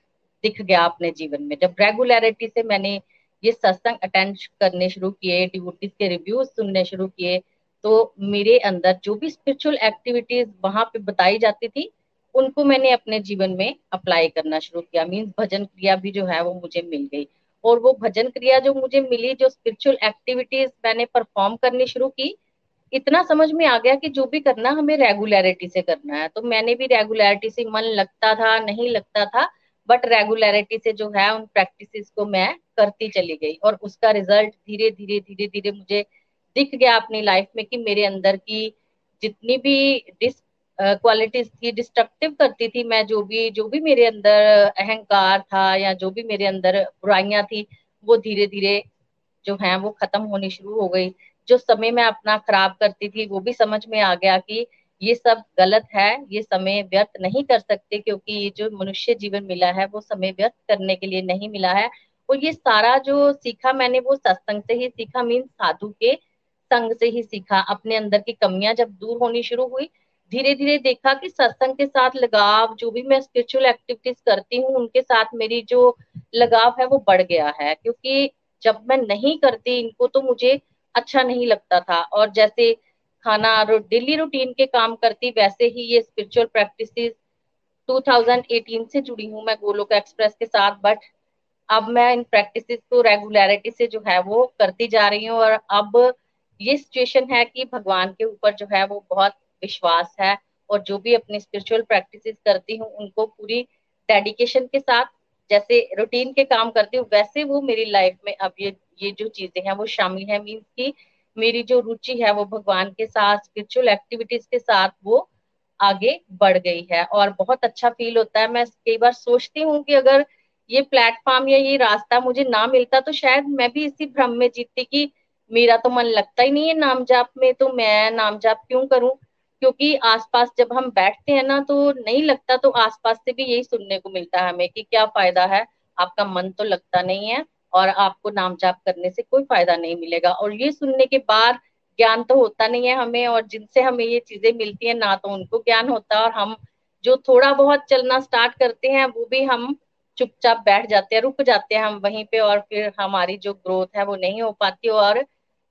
दिख गया अपने जीवन में। जब रेगुलरिटी से मैंने ये सत्संग अटेंड करने शुरू किए डिवोटीज के रिव्यूज़ सुनने शुरू किए तो मेरे अंदर जो भी स्पिरिचुअल एक्टिविटीज़ वहाँ पे बताई जाती थी, उनको मैंने अपने जीवन में अप्लाई करना शुरू किया। मीन्स भजन क्रिया भी जो है वो मुझे मिल गई। और वो भजन क्रिया जो मुझे मिली, जो स्पिरिचुअल एक्टिविटीज़ मैंने परफॉर्म करनी शुरू की, इतना समझ में आ गया कि जो भी करना हमें रेगुलरिटी से करना है। तो मैंने भी रेगुलरिटी से मन लगता था, नहीं लगता था बट रेगुलरिटी से जो है, उन प्रैक्टिस को मैं करती चली गई और उसका रिज़ल्ट धीरे धीरे धीरे धीरे मुझे दिख गया अपनी लाइफ में कि मेरे अंदर की जितनी भी डिस क्वालिटीज थी डिस्ट्रक्टिव करती थी मैं, जो भी जो भी मेरे अंदर अहंकार था या जो भी मेरे अंदर बुराइयाँ थी, वो धीरे धीरे जो है, वो खत्म होनी शुरू हो गई। जो समय मैं अपना खराब करती थी, वो भी समझ में आ गया कि ये सब गलत है, ये समय व्यर्थ नहीं कर सकते क्योंकि ये जो मनुष्य जीवन मिला है, वो समय व्यर्थ करने के लिए नहीं मिला है। और ये सारा जो सीखा मैंने, वो सत्संग से ही सीखा मीन साधु के संग से ही सीखा। अपने अंदर की कमियाँ जब दूर होनी शुरू हुई धीरे धीरे देखा कि सत्संग के साथ लगाव, जो भी मैं स्पिरिचुअल एक्टिविटीज़ करती हूँ, उनके साथ मेरी जो लगाव है, वो बढ़ गया है। क्योंकि जब मैं नहीं करती इनको तो मुझे अच्छा नहीं लगता था। और जैसे खाना डेली रूटीन के काम करती, वैसे ही ये स्पिरिचुअल प्रैक्टिस 2018 से जुड़ी हूँ मैं गोलोक एक्सप्रेस के साथ बट अब मैं इन प्रैक्टिसेस को रेगुलरिटी से जो है वो करती जा रही हूँ और अब ये सिचुएशन है कि भगवान के ऊपर जो है वो बहुत विश्वास है और जो भी अपनी स्पिरिचुअल प्रैक्टिसेस करती हूँ, उनको पूरी डेडिकेशन के साथ, जैसे रूटीन के काम करती हूँ, वैसे वो मेरी लाइफ में अब ये ये जो चीज़ें हैं वो शामिल है मीन्स की मेरी जो रुचि है वो भगवान के साथ स्पिरिचुअल एक्टिविटीज़ के साथ वो आगे बढ़ गई है और बहुत अच्छा फील होता है। मैं कई बार सोचती हूँ कि अगर ये प्लेटफॉर्म या ये रास्ता मुझे ना मिलता तो शायद मैं भी इसी भ्रम में जीतती कि मेरा तो मन लगता ही नहीं है नाम जाप में तो मैं नाम जाप क्यों करूँ? क्योंकि आसपास जब हम बैठते हैं ना तो नहीं लगता तो आसपास से भी यही सुनने को मिलता है हमें कि क्या फ़ायदा है? आपका मन तो लगता नहीं है। और आपको नाम जाप करने से कोई फ़ायदा नहीं मिलेगा। और ये सुनने के बाद ज्ञान तो होता नहीं है हमें, और जिनसे हमें ये चीज़ें मिलती है, ना तो उनको ज्ञान होता है और हम जो थोड़ा बहुत चलना स्टार्ट करते हैं, वो भी हम चुपचाप बैठ जाते हैं, रुक जाते हैं हम वहीं पे और फिर हमारी जो ग्रोथ है वो नहीं हो पाती। और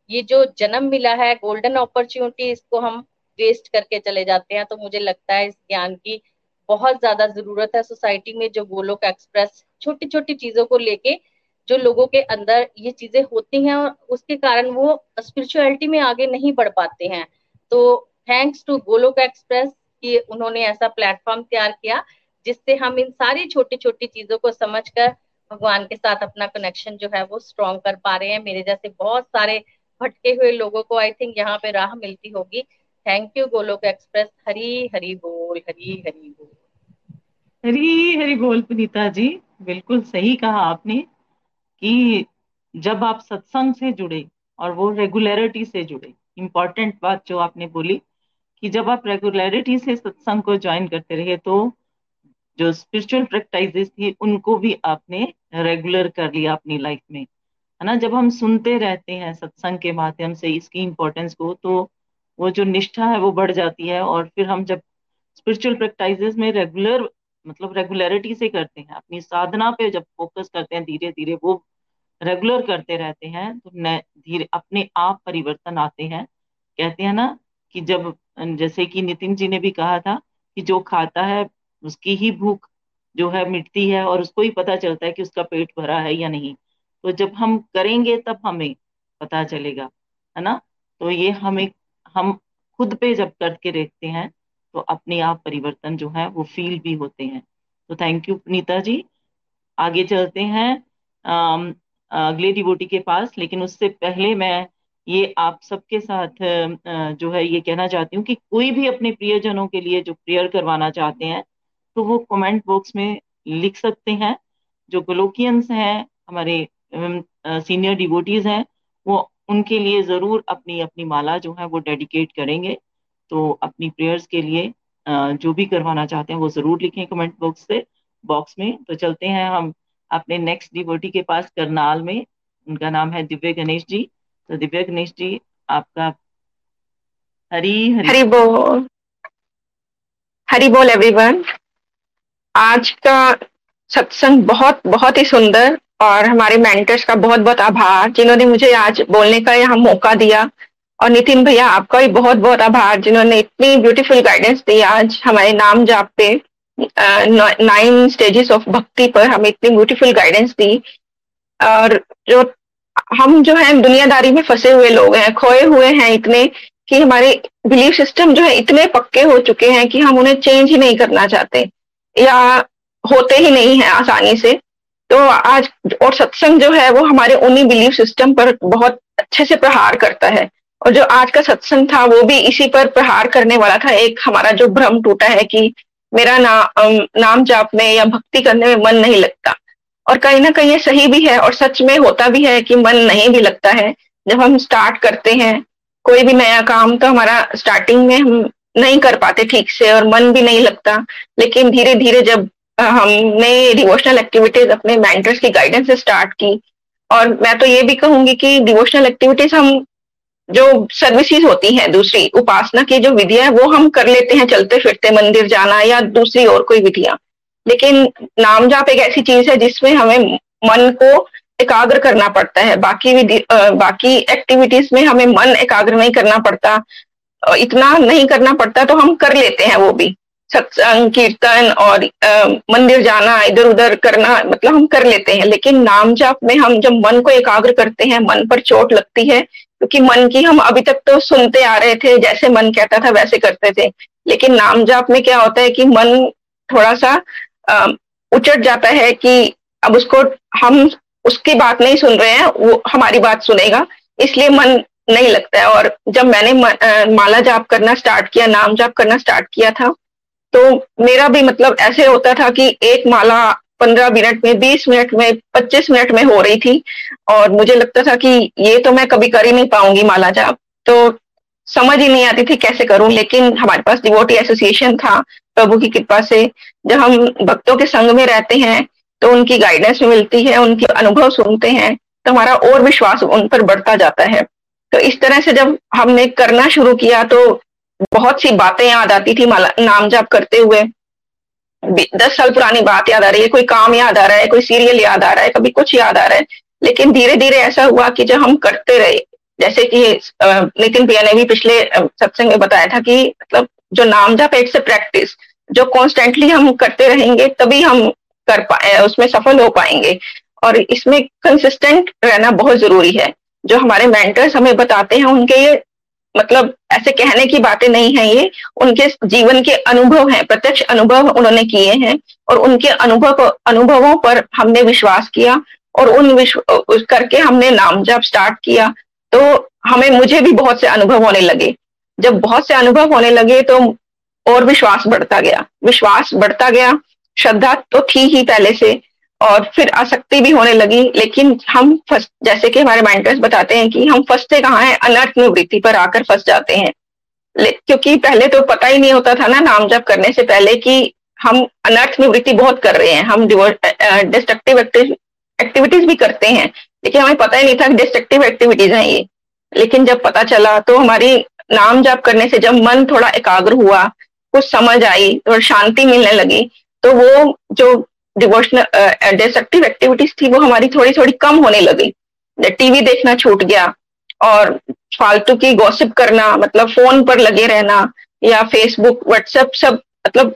ये जो जन्म मिला है गोल्डन अपॉर्चुनिटी इसको हम वेस्ट करके चले जाते हैं। तो मुझे लगता है इस ज्ञान की बहुत ज़्यादा ज़रूरत है। सोसाइटी में जो गोलोक एक्सप्रेस छोटी छोटी चीज़ों को लेके जो लोगों के अंदर ये चीज़ें होती हैं और उसके कारण वो स्पिरिचुअलिटी में आगे नहीं बढ़ पाते हैं। तो थैंक्स टू गोलोक एक्सप्रेस कि उन्होंने ऐसा प्लेटफॉर्म तैयार किया जिससे हम इन सारी छोटी छोटी चीज़ों को समझकर भगवान के साथ अपना कनेक्शन जो है वो स्ट्रॉन्ग कर पा रहे हैं। मेरे जैसे बहुत सारे भटके हुए लोगों को आई थिंक यहाँ पे राह मिलती होगी। Thank you Golok express Hari Hari बोल, हरी हरी बोल। हरी हरी बोल, पुनीता जी। बिल्कुल सही कहा आपने। कि जब आप सत्संग से जुड़े और वो रेगुलरिटी से जुड़े इंपॉर्टेंट बात जो आपने बोली कि जब आप रेगुलरिटी से सत्संग को ज्वाइन करते रहे तो जो स्पिरिचुअल प्रैक्टिस थी, उनको भी आपने रेगुलर कर लिया अपनी लाइफ में। है ना? जब हम सुनते रहते हैं सत्संग के माध्यम से इसकी इम्पोर्टेंस को तो वो जो निष्ठा है वो बढ़ जाती है और फिर हम जब स्पिरिचुअल प्रैक्टिस में रेगुलर मतलब रेगुलरिटी से करते हैं, अपनी साधना पे जब फोकस करते हैं धीरे धीरे वो रेगुलर करते रहते हैं तो धीरे, अपने आप परिवर्तन आते हैं। कहते हैं ना कि जब, जैसे कि नितिन जी ने भी कहा था कि जो खाता है, उसकी ही भूख जो है मिटती है और उसको ही पता चलता है कि उसका पेट भरा है या नहीं। तो जब हम करेंगे, तब हमें पता चलेगा, है ना? तो ये हमें, हम खुद पे जब करके देखते हैं तो अपने आप परिवर्तन जो है, वो फील भी होते हैं। तो थैंक यू पुनीता जी। आगे चलते हैं। अगले डिवोटी के पास, लेकिन उससे पहले मैं ये आप सबके साथ जो है ये कहना चाहती हूँ कि कोई भी अपने प्रियजनों के लिए जो प्रेयर करवाना चाहते हैं तो वो कमेंट बॉक्स में लिख सकते हैं। जो ग्लोकियंस हैं, हमारे सीनियर डिवोटीज हैं, वो उनके लिए ज़रूर अपनी अपनी माला जो है वो डेडिकेट करेंगे। तो अपनी प्रेयर्स के लिए जो भी करवाना चाहते हैं वो ज़रूर लिखें कमेंट बॉक्स से बॉक्स में। तो चलते हैं हम अपने नेक्स्ट डिवोटी के पास करनाल में उनका नाम है दिव्य गणेश जी। तो दिव्य गणेश जी आपका हरी हरी, हरी बोल। हरी बोल एवरीवन आज का सत्संग बहुत बहुत ही सुंदर और हमारे मेंटर्स का बहुत बहुत आभार जिन्होंने मुझे आज बोलने का यहाँ मौका दिया। और नितिन भैया आपका भी बहुत बहुत आभार जिन्होंने इतनी ब्यूटीफुल गाइडेंस दी आज हमारे नाम जाप पे। नाइन स्टेजेस ऑफ़ भक्ति पर हमें इतनी ब्यूटीफुल गाइडेंस दी। और जो, हम जो है, दुनियादारी में फंसे हुए लोग हैं, खोए हुए हैं इतने कि हमारे बिलीफ सिस्टम जो है इतने पक्के हो चुके हैं कि हम उन्हें चेंज ही नहीं करना चाहते। या होते ही नहीं है आसानी से। तो आज और सत्संग जो है, वो हमारे उन्हीं बिलीफ सिस्टम पर बहुत अच्छे से प्रहार करता है। और जो आज का सत्संग था, वो भी इसी पर प्रहार करने वाला था। एक हमारा जो भ्रम टूटा है कि मेरा ना, नाम जाप में या भक्ति करने में मन नहीं लगता। और कहीं ना कहीं ये सही भी है और सच में होता भी है कि मन नहीं भी लगता है। जब हम स्टार्ट करते हैं कोई भी नया काम तो हमारा स्टार्टिंग में हम नहीं कर पाते ठीक से और मन भी नहीं लगता। लेकिन धीरे धीरे जब हमने डिवोशनल एक्टिविटीज़ अपने मेंटर्स की गाइडेंस से स्टार्ट की और मैं तो ये भी कहूँगी कि डिवोशनल एक्टिविटीज़ हम जो सर्विसेज़ होती हैं दूसरी उपासना की जो विधियाँ है वो हम कर लेते हैं चलते फिरते मंदिर जाना या दूसरी और कोई विधियाँ। लेकिन नाम जाप एक ऐसी चीज़ है जिसमें हमें मन को एकाग्र करना पड़ता है। बाकी विधि बाकी एक्टिविटीज़ में हमें मन एकाग्र नहीं करना पड़ता। इतना नहीं करना पड़ता तो हम कर लेते हैं वो भी। सत्संग कीर्तन और आ, मंदिर जाना इधर उधर करना मतलब हम कर लेते हैं। लेकिन नाम जाप में हम जब मन को एकाग्र करते हैं मन पर चोट लगती है क्योंकि मन की हम अभी तक तो सुनते आ रहे थे जैसे मन कहता था वैसे करते थे। लेकिन नाम जाप में क्या होता है कि मन थोड़ा सा उचट जाता है कि अब उसको हम उसकी बात नहीं सुन रहे हैं वो हमारी बात सुनेगा। इसलिए मन नहीं लगता है। और जब मैंने म, आ, माला जाप करना स्टार्ट किया नाम जाप करना स्टार्ट किया था तो मेरा भी मतलब ऐसे होता था कि एक माला पंद्रह मिनट में, बीस मिनट में, पच्चीस मिनट में हो रही थी। और मुझे लगता था कि ये तो मैं कभी कर ही नहीं पाऊँगी माला जाप तो समझ ही नहीं आती थी कैसे करूँ, लेकिन हमारे पास डिवोटी एसोसिएशन था प्रभु की कृपा से। जब हम भक्तों के संग में रहते हैं तो उनकी गाइडेंस मिलती है, उनके अनुभव सुनते हैं तो हमारा और विश्वास उन पर बढ़ता जाता है। तो इस तरह से जब हमने करना शुरू किया तो बहुत सी बातें याद आती थी माला नाम जाप करते हुए। दस साल पुरानी बात याद आ रही है, कोई काम याद आ रहा है, कोई सीरियल याद आ रहा है, कभी कुछ याद आ रहा है, लेकिन धीरे धीरे ऐसा हुआ कि जब हम करते रहे, जैसे कि नितिन भैया ने भी पिछले सत्संग में बताया था कि मतलब जो नाम जाप इट्स प्रैक्टिस जो कॉन्स्टेंटली हम करते रहेंगे, तभी हम कर पाए उसमें सफल हो पाएँगे। और इसमें कंसिस्टेंट रहना बहुत ज़रूरी है। जो हमारे मेंटर्स हमें बताते हैं, उनके ये मतलब ऐसे कहने की बातें नहीं है ये। उनके जीवन के अनुभव हैं, प्रत्यक्ष अनुभव उन्होंने किए हैं और उनके अनुभव अनुभवों पर हमने विश्वास किया और उन विश्व करके हमने नाम जब स्टार्ट किया। तो हमें, मुझे भी बहुत से अनुभव होने लगे। जब बहुत से अनुभव होने लगे तो और विश्वास बढ़ता गया। विश्वास बढ़ता गया। श्रद्धा तो थी ही पहले से। और फिर आसक्ति भी होने लगी, लेकिन हम फ़र्स्ट जैसे कि हमारे माइंडर्स बताते हैं कि हम फंसते कहाँ हैं? अनर्थ निवृत्ति पर आकर फंस जाते हैं। क्योंकि पहले तो पता ही नहीं होता था ना नाम जप करने से पहले कि हम अनर्थ निवृत्ति बहुत कर रहे हैं। हम डिस्ट्रक्टिव एक्टिविटीज़ भी करते हैं, लेकिन हमें पता ही नहीं था कि डिस्ट्रक्टिव एक्टिविटीज़ हैं ये। लेकिन जब पता चला तो हमारी नाम जाप करने से जब मन थोड़ा एकाग्र हुआ, कुछ समझ आई और शांति मिलने लगी तो वो जो डिवोशनल डिस्ट्रक्टिव एक्टिविटीज़ थी, वो हमारी थोड़ी थोड़ी कम होने लगी। टीवी देखना छूट गया और फालतू की गॉसिप करना मतलब फ़ोन पर लगे रहना या फेसबुक व्हाट्सएप सब मतलब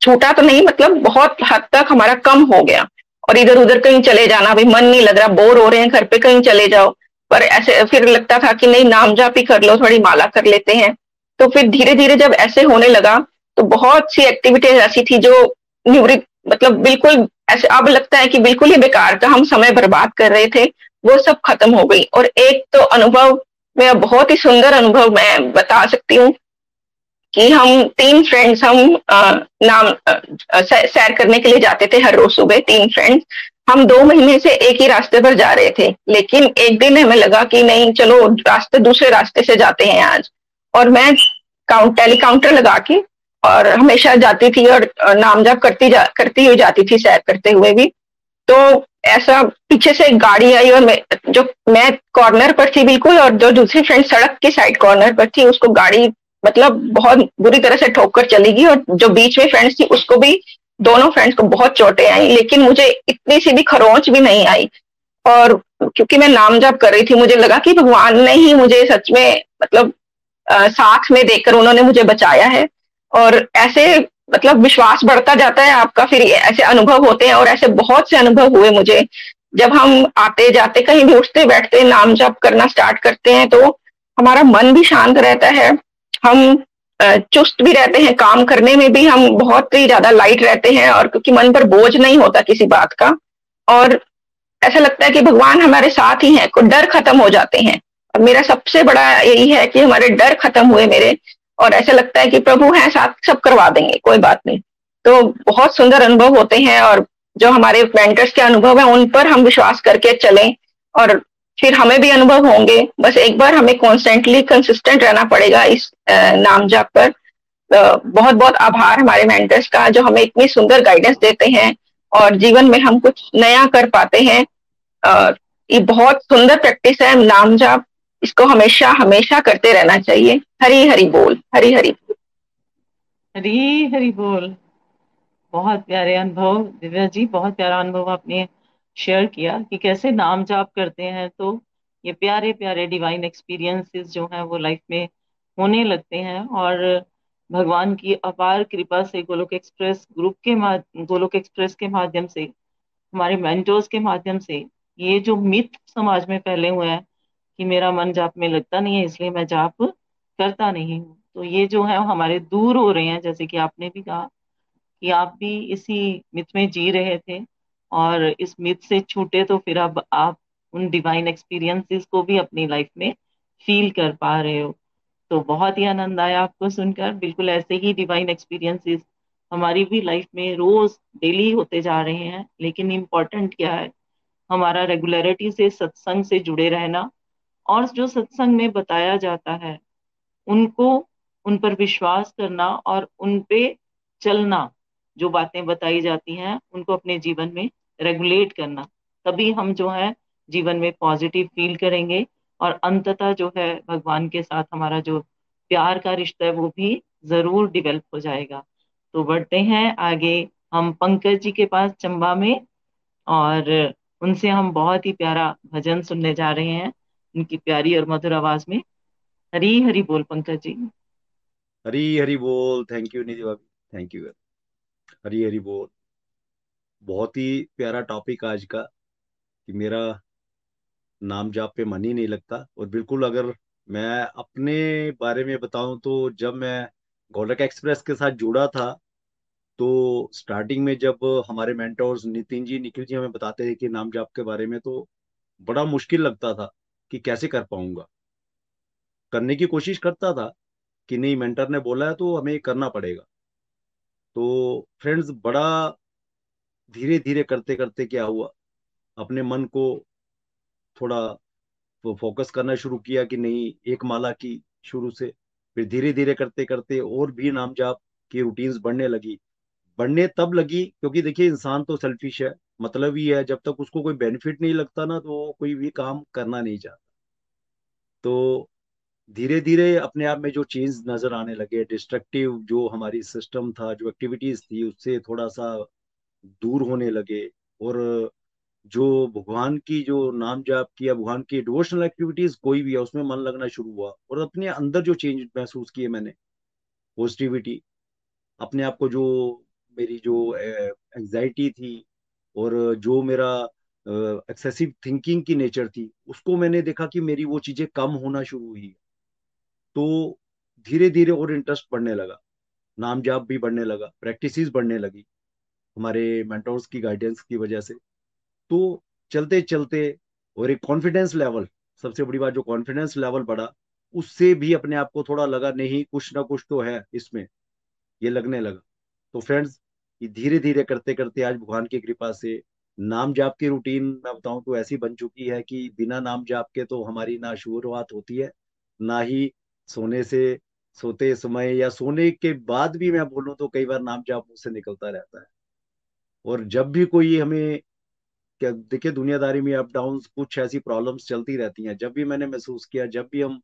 छूटा तो नहीं मतलब बहुत हद तक हमारा कम हो गया। और इधर उधर कहीं चले जाना भाई मन नहीं लग रहा बोर हो रहे हैं, घर पे कहीं चले जाओ। पर ऐसे, फिर लगता था कि नहीं नाम जाप ही कर लो, थोड़ी माला कर लेते हैं। तो फिर धीरे धीरे जब ऐसे होने लगा तो बहुत सी एक्टिविटीज़ ऐसी थी जो निवृत्त मतलब बिल्कुल ऐसे अब लगता है कि बिल्कुल ही बेकार का हम समय बर्बाद कर रहे थे, वो सब खत्म हो गई। और एक तो अनुभव, मेरा बहुत ही सुंदर अनुभव मैं बता सकती हूँ कि हम तीन फ्रेंड्स हम नाम सैर करने के लिए जाते थे हर रोज सुबह, तीन फ्रेंड्स हम दो महीने से एक ही रास्ते पर जा रहे थे, लेकिन एक दिन हमें लगा कि नहीं, चलो रास्ते, दूसरे रास्ते से जाते हैं आज। और मैं काउंट टेली काउंटर लगा के और हमेशा जाती थी और नाम जाप करती जा करती हुई जाती थी सैर करते हुए भी। तो ऐसा पीछे से एक गाड़ी आई और मैं जो मैं कॉर्नर पर थी बिल्कुल और जो दूसरी फ्रेंड सड़क के साइड कॉर्नर पर थी उसको गाड़ी मतलब बहुत बुरी तरह से ठोक कर चली गई और जो बीच में फ्रेंड्स थी उसको भी दोनों फ्रेंड्स को बहुत चोटें आई लेकिन मुझे इतनी सी भी खरोंच भी नहीं आई। और क्योंकि मैं नाम जप कर रही थी मुझे लगा कि भगवान ने ही मुझे सच में मतलब आ, साथ में देखकर उन्होंने मुझे बचाया है। और ऐसे मतलब विश्वास बढ़ता जाता है आपका, फिर ऐसे अनुभव होते हैं और ऐसे बहुत से अनुभव हुए मुझे। जब हम आते जाते कहीं भी उठते बैठते नाम जप करना स्टार्ट करते हैं तो हमारा मन भी शांत रहता है। हम चुस्त भी रहते हैं, काम करने में भी हम बहुत ही ज़्यादा लाइट रहते हैं और क्योंकि मन पर बोझ नहीं होता किसी बात का। और ऐसा लगता है कि भगवान हमारे साथ ही हैं डर खत्म हो जाते हैं। मेरा सबसे बड़ा यही है कि हमारे डर खत्म हुए मेरे। और ऐसा लगता है कि प्रभु हैं, साथ सब करवा देंगे, कोई बात नहीं। तो बहुत सुंदर अनुभव होते हैं और जो हमारे मेंटर्स के अनुभव है, उन पर हम विश्वास करके चलें और फिर हमें भी अनुभव होंगे। बस एक बार हमें कॉन्स्टेंटली कंसिस्टेंट रहना पड़ेगा इस नाम जाप पर। बहुत बहुत आभार हमारे मेंटर्स का जो हमें इतनी सुंदर गाइडेंस देते हैं और जीवन में हम कुछ नया कर पाते हैं। ये बहुत सुंदर प्रैक्टिस है नाम जाप इसको हमेशा हमेशा करते रहना चाहिए। हरी हरी बोल, हरी हरी बोल। हरी हरी बोल। बहुत प्यारे अनुभव। दिव्या जी, बहुत प्यारा अनुभव आपने शेयर किया कि कैसे नाम जाप करते हैं। तो ये प्यारे प्यारे डिवाइन एक्सपीरियंसेस जो हैं वो लाइफ में होने लगते हैं और भगवान की अपार कृपा से गोलोक एक्सप्रेस ग्रुप के गोलोक एक्सप्रेस के माध्यम से, हमारे मेंटर्स के माध्यम से ये जो मिथ समाज में फैले हुए हैं कि मेरा मन जाप में लगता नहीं है, इसलिए मैं जाप करता नहीं हूँ। तो ये जो है हमारे दूर हो रहे हैं, जैसे कि आपने भी कहा कि आप भी इसी मिथ में जी रहे थे और इस मिथ से छूटे तो फिर अब आप उन डिवाइन एक्सपीरियंसेस को भी अपनी लाइफ में फील कर पा रहे हो। तो बहुत ही आनंद आया आपको सुनकर। बिल्कुल ऐसे ही डिवाइन एक्सपीरियंसेस हमारी भी लाइफ में रोज डेली होते जा रहे हैं। लेकिन इम्पोर्टेंट क्या है? हमारा रेगुलरिटी से सत्संग से जुड़े रहना और जो सत्संग में बताया जाता है, उनको, उन पर विश्वास करना और उन पे चलना, जो बातें बताई जाती हैं, उनको अपने जीवन में रेगुलेट करना। तभी हम जो है, जीवन में पॉजिटिव फील करेंगे और अंततः जो है, भगवान के साथ हमारा जो प्यार का रिश्ता है, वो भी ज़रूर डिवेल्प हो जाएगा। तो बढ़ते हैं आगे। हम पंकज जी के पास चंबा में और उनसे हम बहुत ही प्यारा भजन सुनने जा रहे हैं। उनकी प्यारी और मधुर आवाज़ में। हरी हरी बोल, पंकज जी। हरी हरी बोल। थैंक यू निधि भाभी। थैंक यू हरी हरी बोल। बहुत ही प्यारा टॉपिक आज का, कि मेरा नाम जाप पे मन ही नहीं लगता। और बिल्कुल अगर मैं अपने बारे में बताऊँ तो जब मैं गोलक एक्सप्रेस के साथ जुड़ा था तो स्टार्टिंग में जब हमारे मेंटोर्स नितिन जी, निखिल जी हमें बताते थे कि नाम जाप के बारे में तो बड़ा मुश्किल लगता था। कि कैसे कर पाऊँगा? करने की कोशिश करता था कि नहीं मेंटर ने बोला है तो हमें करना पड़ेगा। तो फ्रेंड्स बड़ा धीरे धीरे करते करते क्या हुआ? अपने मन को थोड़ा फोकस करना शुरू किया कि नहीं, एक माला की शुरू से। फिर धीरे धीरे करते करते और भी नाम जाप की रूटीन्स बढ़ने लगी। बढ़ने तब लगी, क्योंकि देखिए इंसान तो सेल्फिश है मतलब ही है, जब तक उसको कोई बेनिफिट नहीं लगता ना तो कोई भी काम करना नहीं चाहता। तो धीरे धीरे अपने आप में जो चेंज नज़र आने लगे डिस्ट्रक्टिव जो हमारी सिस्टम था, जो एक्टिविटीज़ थी, उससे थोड़ा सा दूर होने लगे, और जो भगवान की जो नाम जाप किया, भगवान की डिवोशनल एक्टिविटीज़ कोई भी है, उसमें मन लगना शुरू हुआ, और अपने अंदर जो चेंज महसूस किए मैंने पॉजिटिविटी अपने आप को जो मेरी जो एंजाइटी थी और जो मेरा एक्सेसिव थिंकिंग की नेचर थी, उसको मैंने देखा कि मेरी वो चीज़ें कम होना शुरू हुई तो धीरे धीरे और इंटरेस्ट बढ़ने लगा नाम जाप भी बढ़ने लगा प्रैक्टिस बढ़ने लगी हमारे मेंटोर्स की गाइडेंस की वजह से। तो चलते चलते और एक कॉन्फिडेंस लेवल सबसे बड़ी बात जो कॉन्फिडेंस लेवल बढ़ा, उससे भी अपने आप को थोड़ा लगा, नहीं, कुछ ना कुछ तो है इसमें, ये लगने लगा। तो फ्रेंड्स ये धीरे धीरे करते करते आज भगवान की कृपा से नाम जाप की रूटीन मैं बताऊँ तो ऐसी बन चुकी है कि बिना नाम जाप के तो हमारी ना शुरुआत होती है ना ही सोने से सोते समय या सोने के बाद भी मैं बोलूँ तो कई बार नाम जाप मुझसे निकलता रहता है। और जब भी कोई हमें क्या देखिए दुनियादारी में अप डाउन कुछ ऐसी प्रॉब्लम्स चलती रहती हैं जब भी मैंने महसूस किया जब भी हम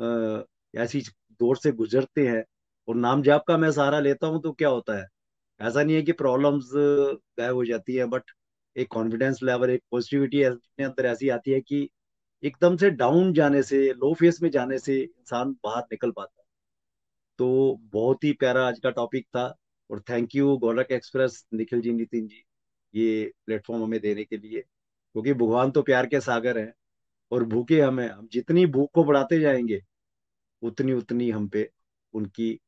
आ, ऐसी दौर से गुजरते हैं और नाम जाप का मैं सहारा लेता हूँ तो क्या होता है? ऐसा नहीं है कि प्रॉब्लम्स गायब हो जाती है बट एक कॉन्फिडेंस लेवल एक पॉजिटिविटी अपने अंदर ऐसी आती है कि एकदम से डाउन जाने से लो फेस में जाने से इंसान बाहर निकल पाता है। तो बहुत ही प्यारा आज का टॉपिक था और thank you Golok express Nikhil ji, Nitin ji, ये प्लेटफॉर्म हमें देने के लिए। क्योंकि भगवान तो प्यार के सागर हैं और भूखे हमें, हम जितनी भूख को बढ़ाते जाएँगे उतनी उतनी हम पे उनकी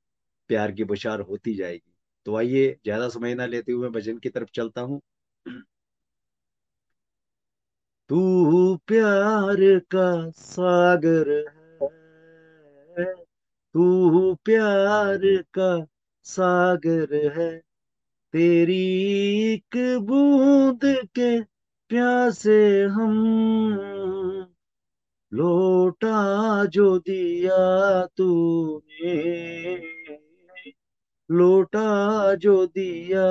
प्यार की बशार होती जाएगी। तो आइए, ज़्यादा समय ना लेते हुए भजन की तरफ़ चलता हूँ। तू प्यार का सागर है, तू प्यार का सागर है, तेरी एक बूंद के प्यासे हम लोटा जो दिया तूने। लोटा जो दिया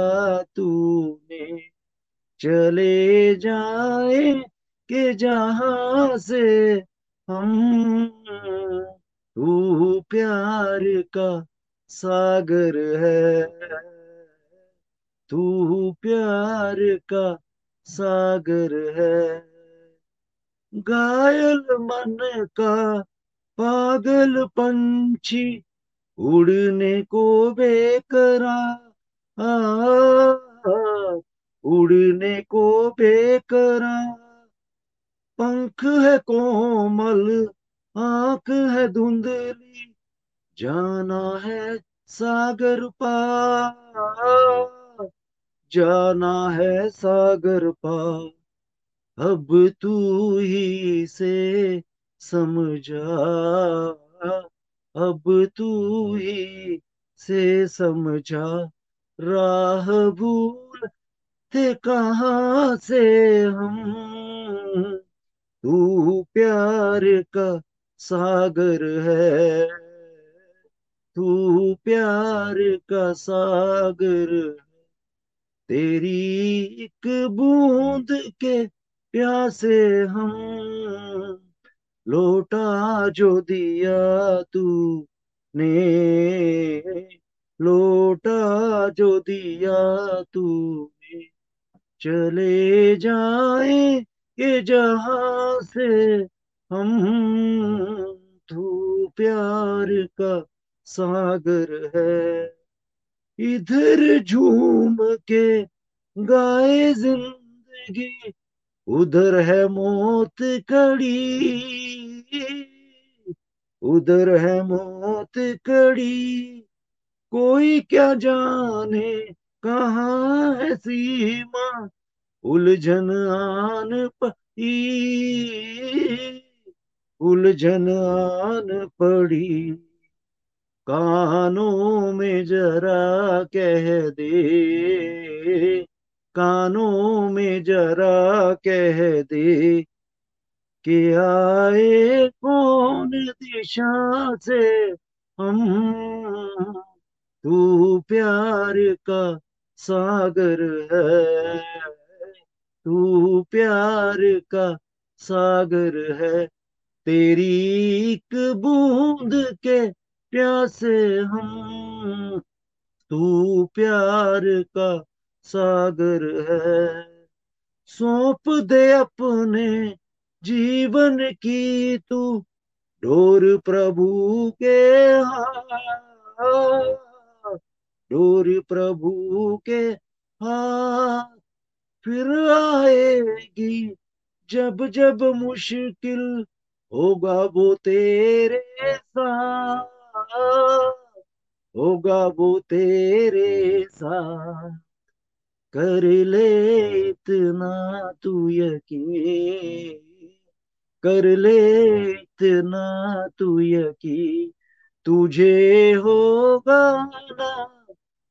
तूने, चले जाए के जहाँ से हम। तू प्यार का सागर है, तू प्यार का सागर है। घायल मन का पागल पंछी उड़ने को बेकरा उड़ने को बेकरा पंख है कोमल, आँख है धुंधली, जाना है सागर पार, जाना है सागर पार। अब तू ही से समझा अब तू ही से समझा, राह भूल थे कहाँ से हम? तू प्यार का सागर है, तू प्यार का सागर तेरी एक बूंद के प्यासे हम लोटा जो दिया तू ने लोटा जो दिया तूने। चले जाए ये जहाँ से हम तू प्यार का सागर है। इधर झूम के गाए ज़िंदगी उधर है मौत कड़ी, उधर है मौत कड़ी। कोई क्या जाने कहाँ है सीमा, उलझन आन पड़ी, उलझन आन पड़ी। कानों में जरा कह दे कानों में जरा कह दे कि आए कौन दिशा से हम? तू प्यार का सागर है, तू प्यार का सागर है। तेरी एक बूंद के प्यासे हम, तू प्यार का सागर है। सौंप दे अपने जीवन की तू, डोर प्रभु के हाथ। डोर प्रभु के हाथ फिर आएगी, जब जब मुश्किल होगा वो तेरे साथ। होगा वो तेरे साथ। कर ले इतना तू यकीन। कर ले इतना तू यकीन। तुझे होगा ना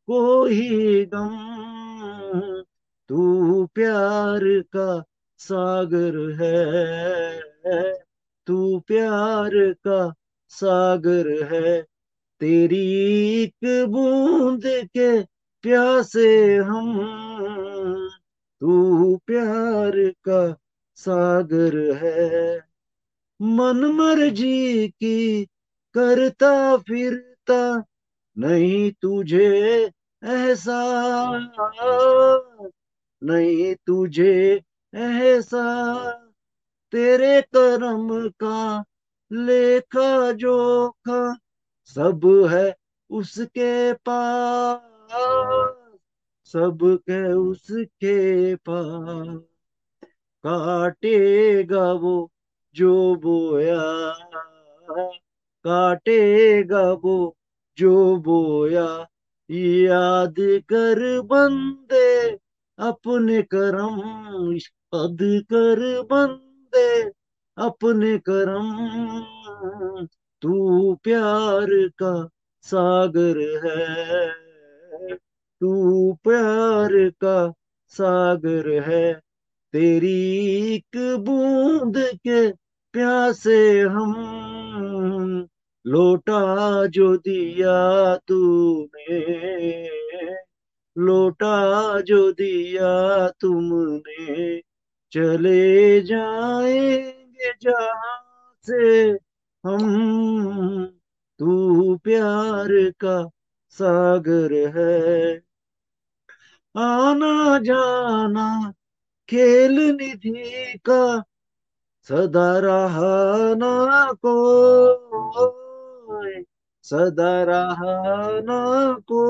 कोई गम। तू प्यार का सागर है। तू प्यार का सागर है। तेरी एक बूंद के प्यासे हम, तू प्यार का सागर है। मन मर्ज़ी की करता फिरता नहीं तुझे ऐसा नहीं तुझे ऐसा तेरे कर्म का लेखा जोखा सब है उसके पास। सब के उसके पास काटेगा वो जो बोया काटेगा वो जो बोया, याद कर बंदे, अपने करम याद कर बंदे, अपने करम तू प्यार का सागर है। तू प्यार का सागर है, तेरी एक बूंद के प्यासे हम लोटा जो दिया तूने, लोटा जो दिया तुमने, चले जाएँगे जहाँ से हम, तू प्यार का सागर है। आना जाना खेल निधि का सदा रहना को सदा रहना को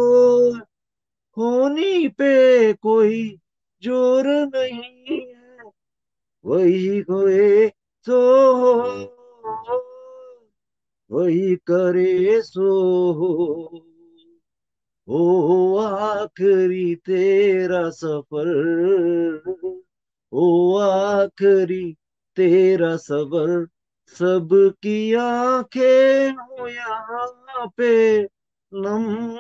होनी पे कोई ज़ोर नहीं है, वही कोई सो हो। वही करे सो ओ आखिरी तेरा सफ़र ओ आखिरी तेरा सबर सबकी आँखें हो यहाँ पे, नम,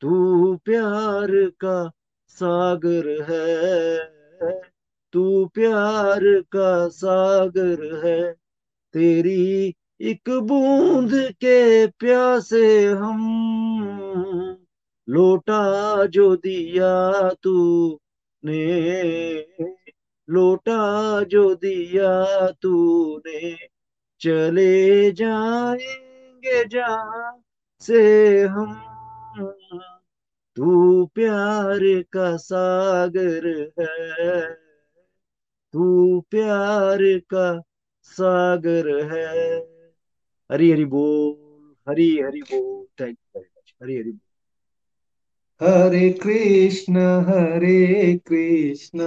तू प्यार का सागर है, तू प्यार का सागर है, तेरी एक बूंद के प्यासे हम लोटा जो दिया तूने, लोटा जो दिया तूने, चले जाएँगे जहाँ से हम। तू प्यार का सागर है, तू प्यार का सागर है। हरी हरी बोल, हरी हरी बोल thank you very much Hari Hari बोल। हरे कृष्ण हरे कृष्ण।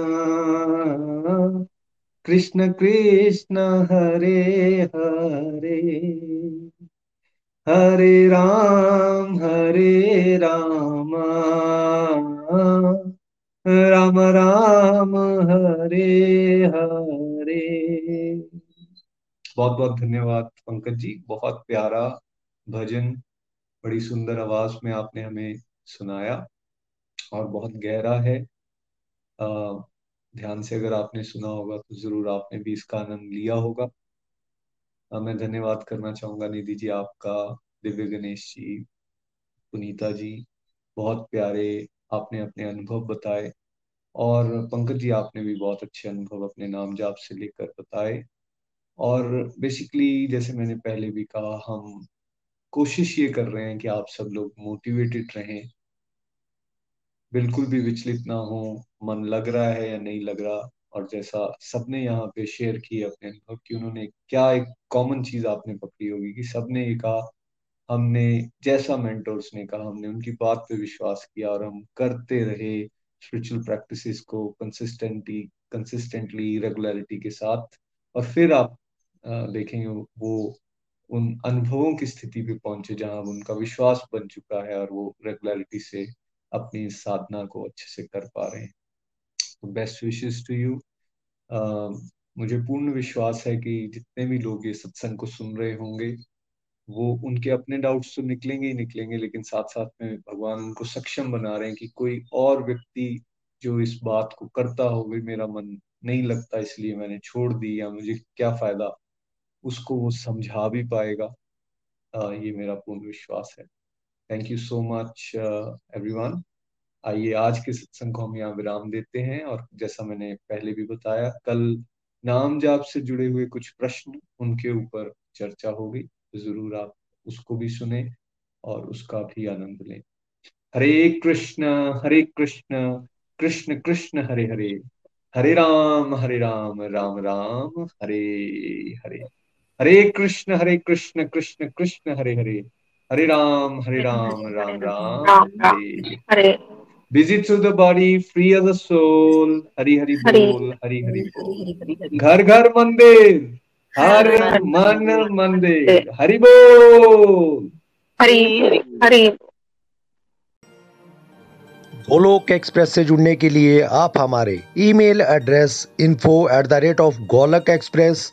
कृष्ण कृष्ण, हरे हरे। हरे राम हरे राम। राम राम, हरे हरे। बहुत बहुत धन्यवाद, पंकज जी। बहुत प्यारा भजन, बड़ी सुंदर आवाज़ में आपने हमें सुनाया और बहुत गहरा है। आ, ध्यान से अगर आपने सुना होगा तो ज़रूर आपने भी इसका आनंद लिया होगा। आ, मैं धन्यवाद करना चाहूँगा निधि जी आपका दिव्य गणेश जी पुनीता जी बहुत प्यारे आपने अपने अनुभव बताए और पंकज जी आपने भी बहुत अच्छे अनुभव अपने नाम जाप से लेकर बताए। और बेसिकली जैसे मैंने पहले भी कहा हम कोशिश ये कर रहे हैं कि आप सब लोग मोटिवेटेड रहें। बिल्कुल भी विचलित ना हो, मन लग रहा है या नहीं लग रहा, और जैसा सबने यहाँ पे शेयर किया अपने अनुभव कि उन्होंने क्या एक कॉमन चीज़ आपने पकड़ी होगी कि सबने ये कहा, हमने जैसा मेंटोर्स ने कहा, हमने उनकी बात पे विश्वास किया और हम करते रहे स्पिरिचुअल प्रैक्टिसेस को कंसिस्टेंटली कंसिस्टेंटली रेगुलरिटी के साथ। और फिर आप देखेंगे वो उन अनुभवों की स्थिति पे पहुँचे जहाँ उनका विश्वास बन चुका है और वो रेगुलरिटी से अपनी साधना को अच्छे से कर पा रहे हैं। तो बेस्ट विशेष टू यू मुझे पूर्ण विश्वास है कि जितने भी लोग ये सत्संग को सुन रहे होंगे, वो उनके अपने डाउट्स तो निकलेंगे ही निकलेंगे, लेकिन साथ साथ में भगवान उनको सक्षम बना रहे हैं कि कोई और व्यक्ति जो इस बात को करता हो, भी मेरा मन नहीं लगता इसलिए मैंने छोड़ दी या मुझे क्या फ़ायदा। उसको वो समझा भी पाएगा। आ, ये मेरा पूर्ण विश्वास है। Thank you so much everyone आइए आज के सत्संग को हम यहाँ विराम देते हैं और जैसा मैंने पहले भी बताया कल नाम जाप से जुड़े हुए कुछ प्रश्न उनके ऊपर चर्चा होगी। तो ज़रूर आप उसको भी सुने और उसका भी आनंद लें। हरे कृष्ण हरे कृष्ण कृष्ण कृष्ण हरे हरे। हरे राम हरे राम राम राम हरे हरे। हरे कृष्ण हरे कृष्ण कृष्ण कृष्ण हरे हरे। हरे राम हरे राम राम राम हरे। हरे। The body free as a soul hari hari Hare. hari bol Hari Hari Hari घर घर मंदिर हर हर मन मंदिर। हरि। बोल। हरि हरि हरि। गोलोक एक्सप्रेस से जुड़ने के लिए आप हमारे email address info at the rate of Golok express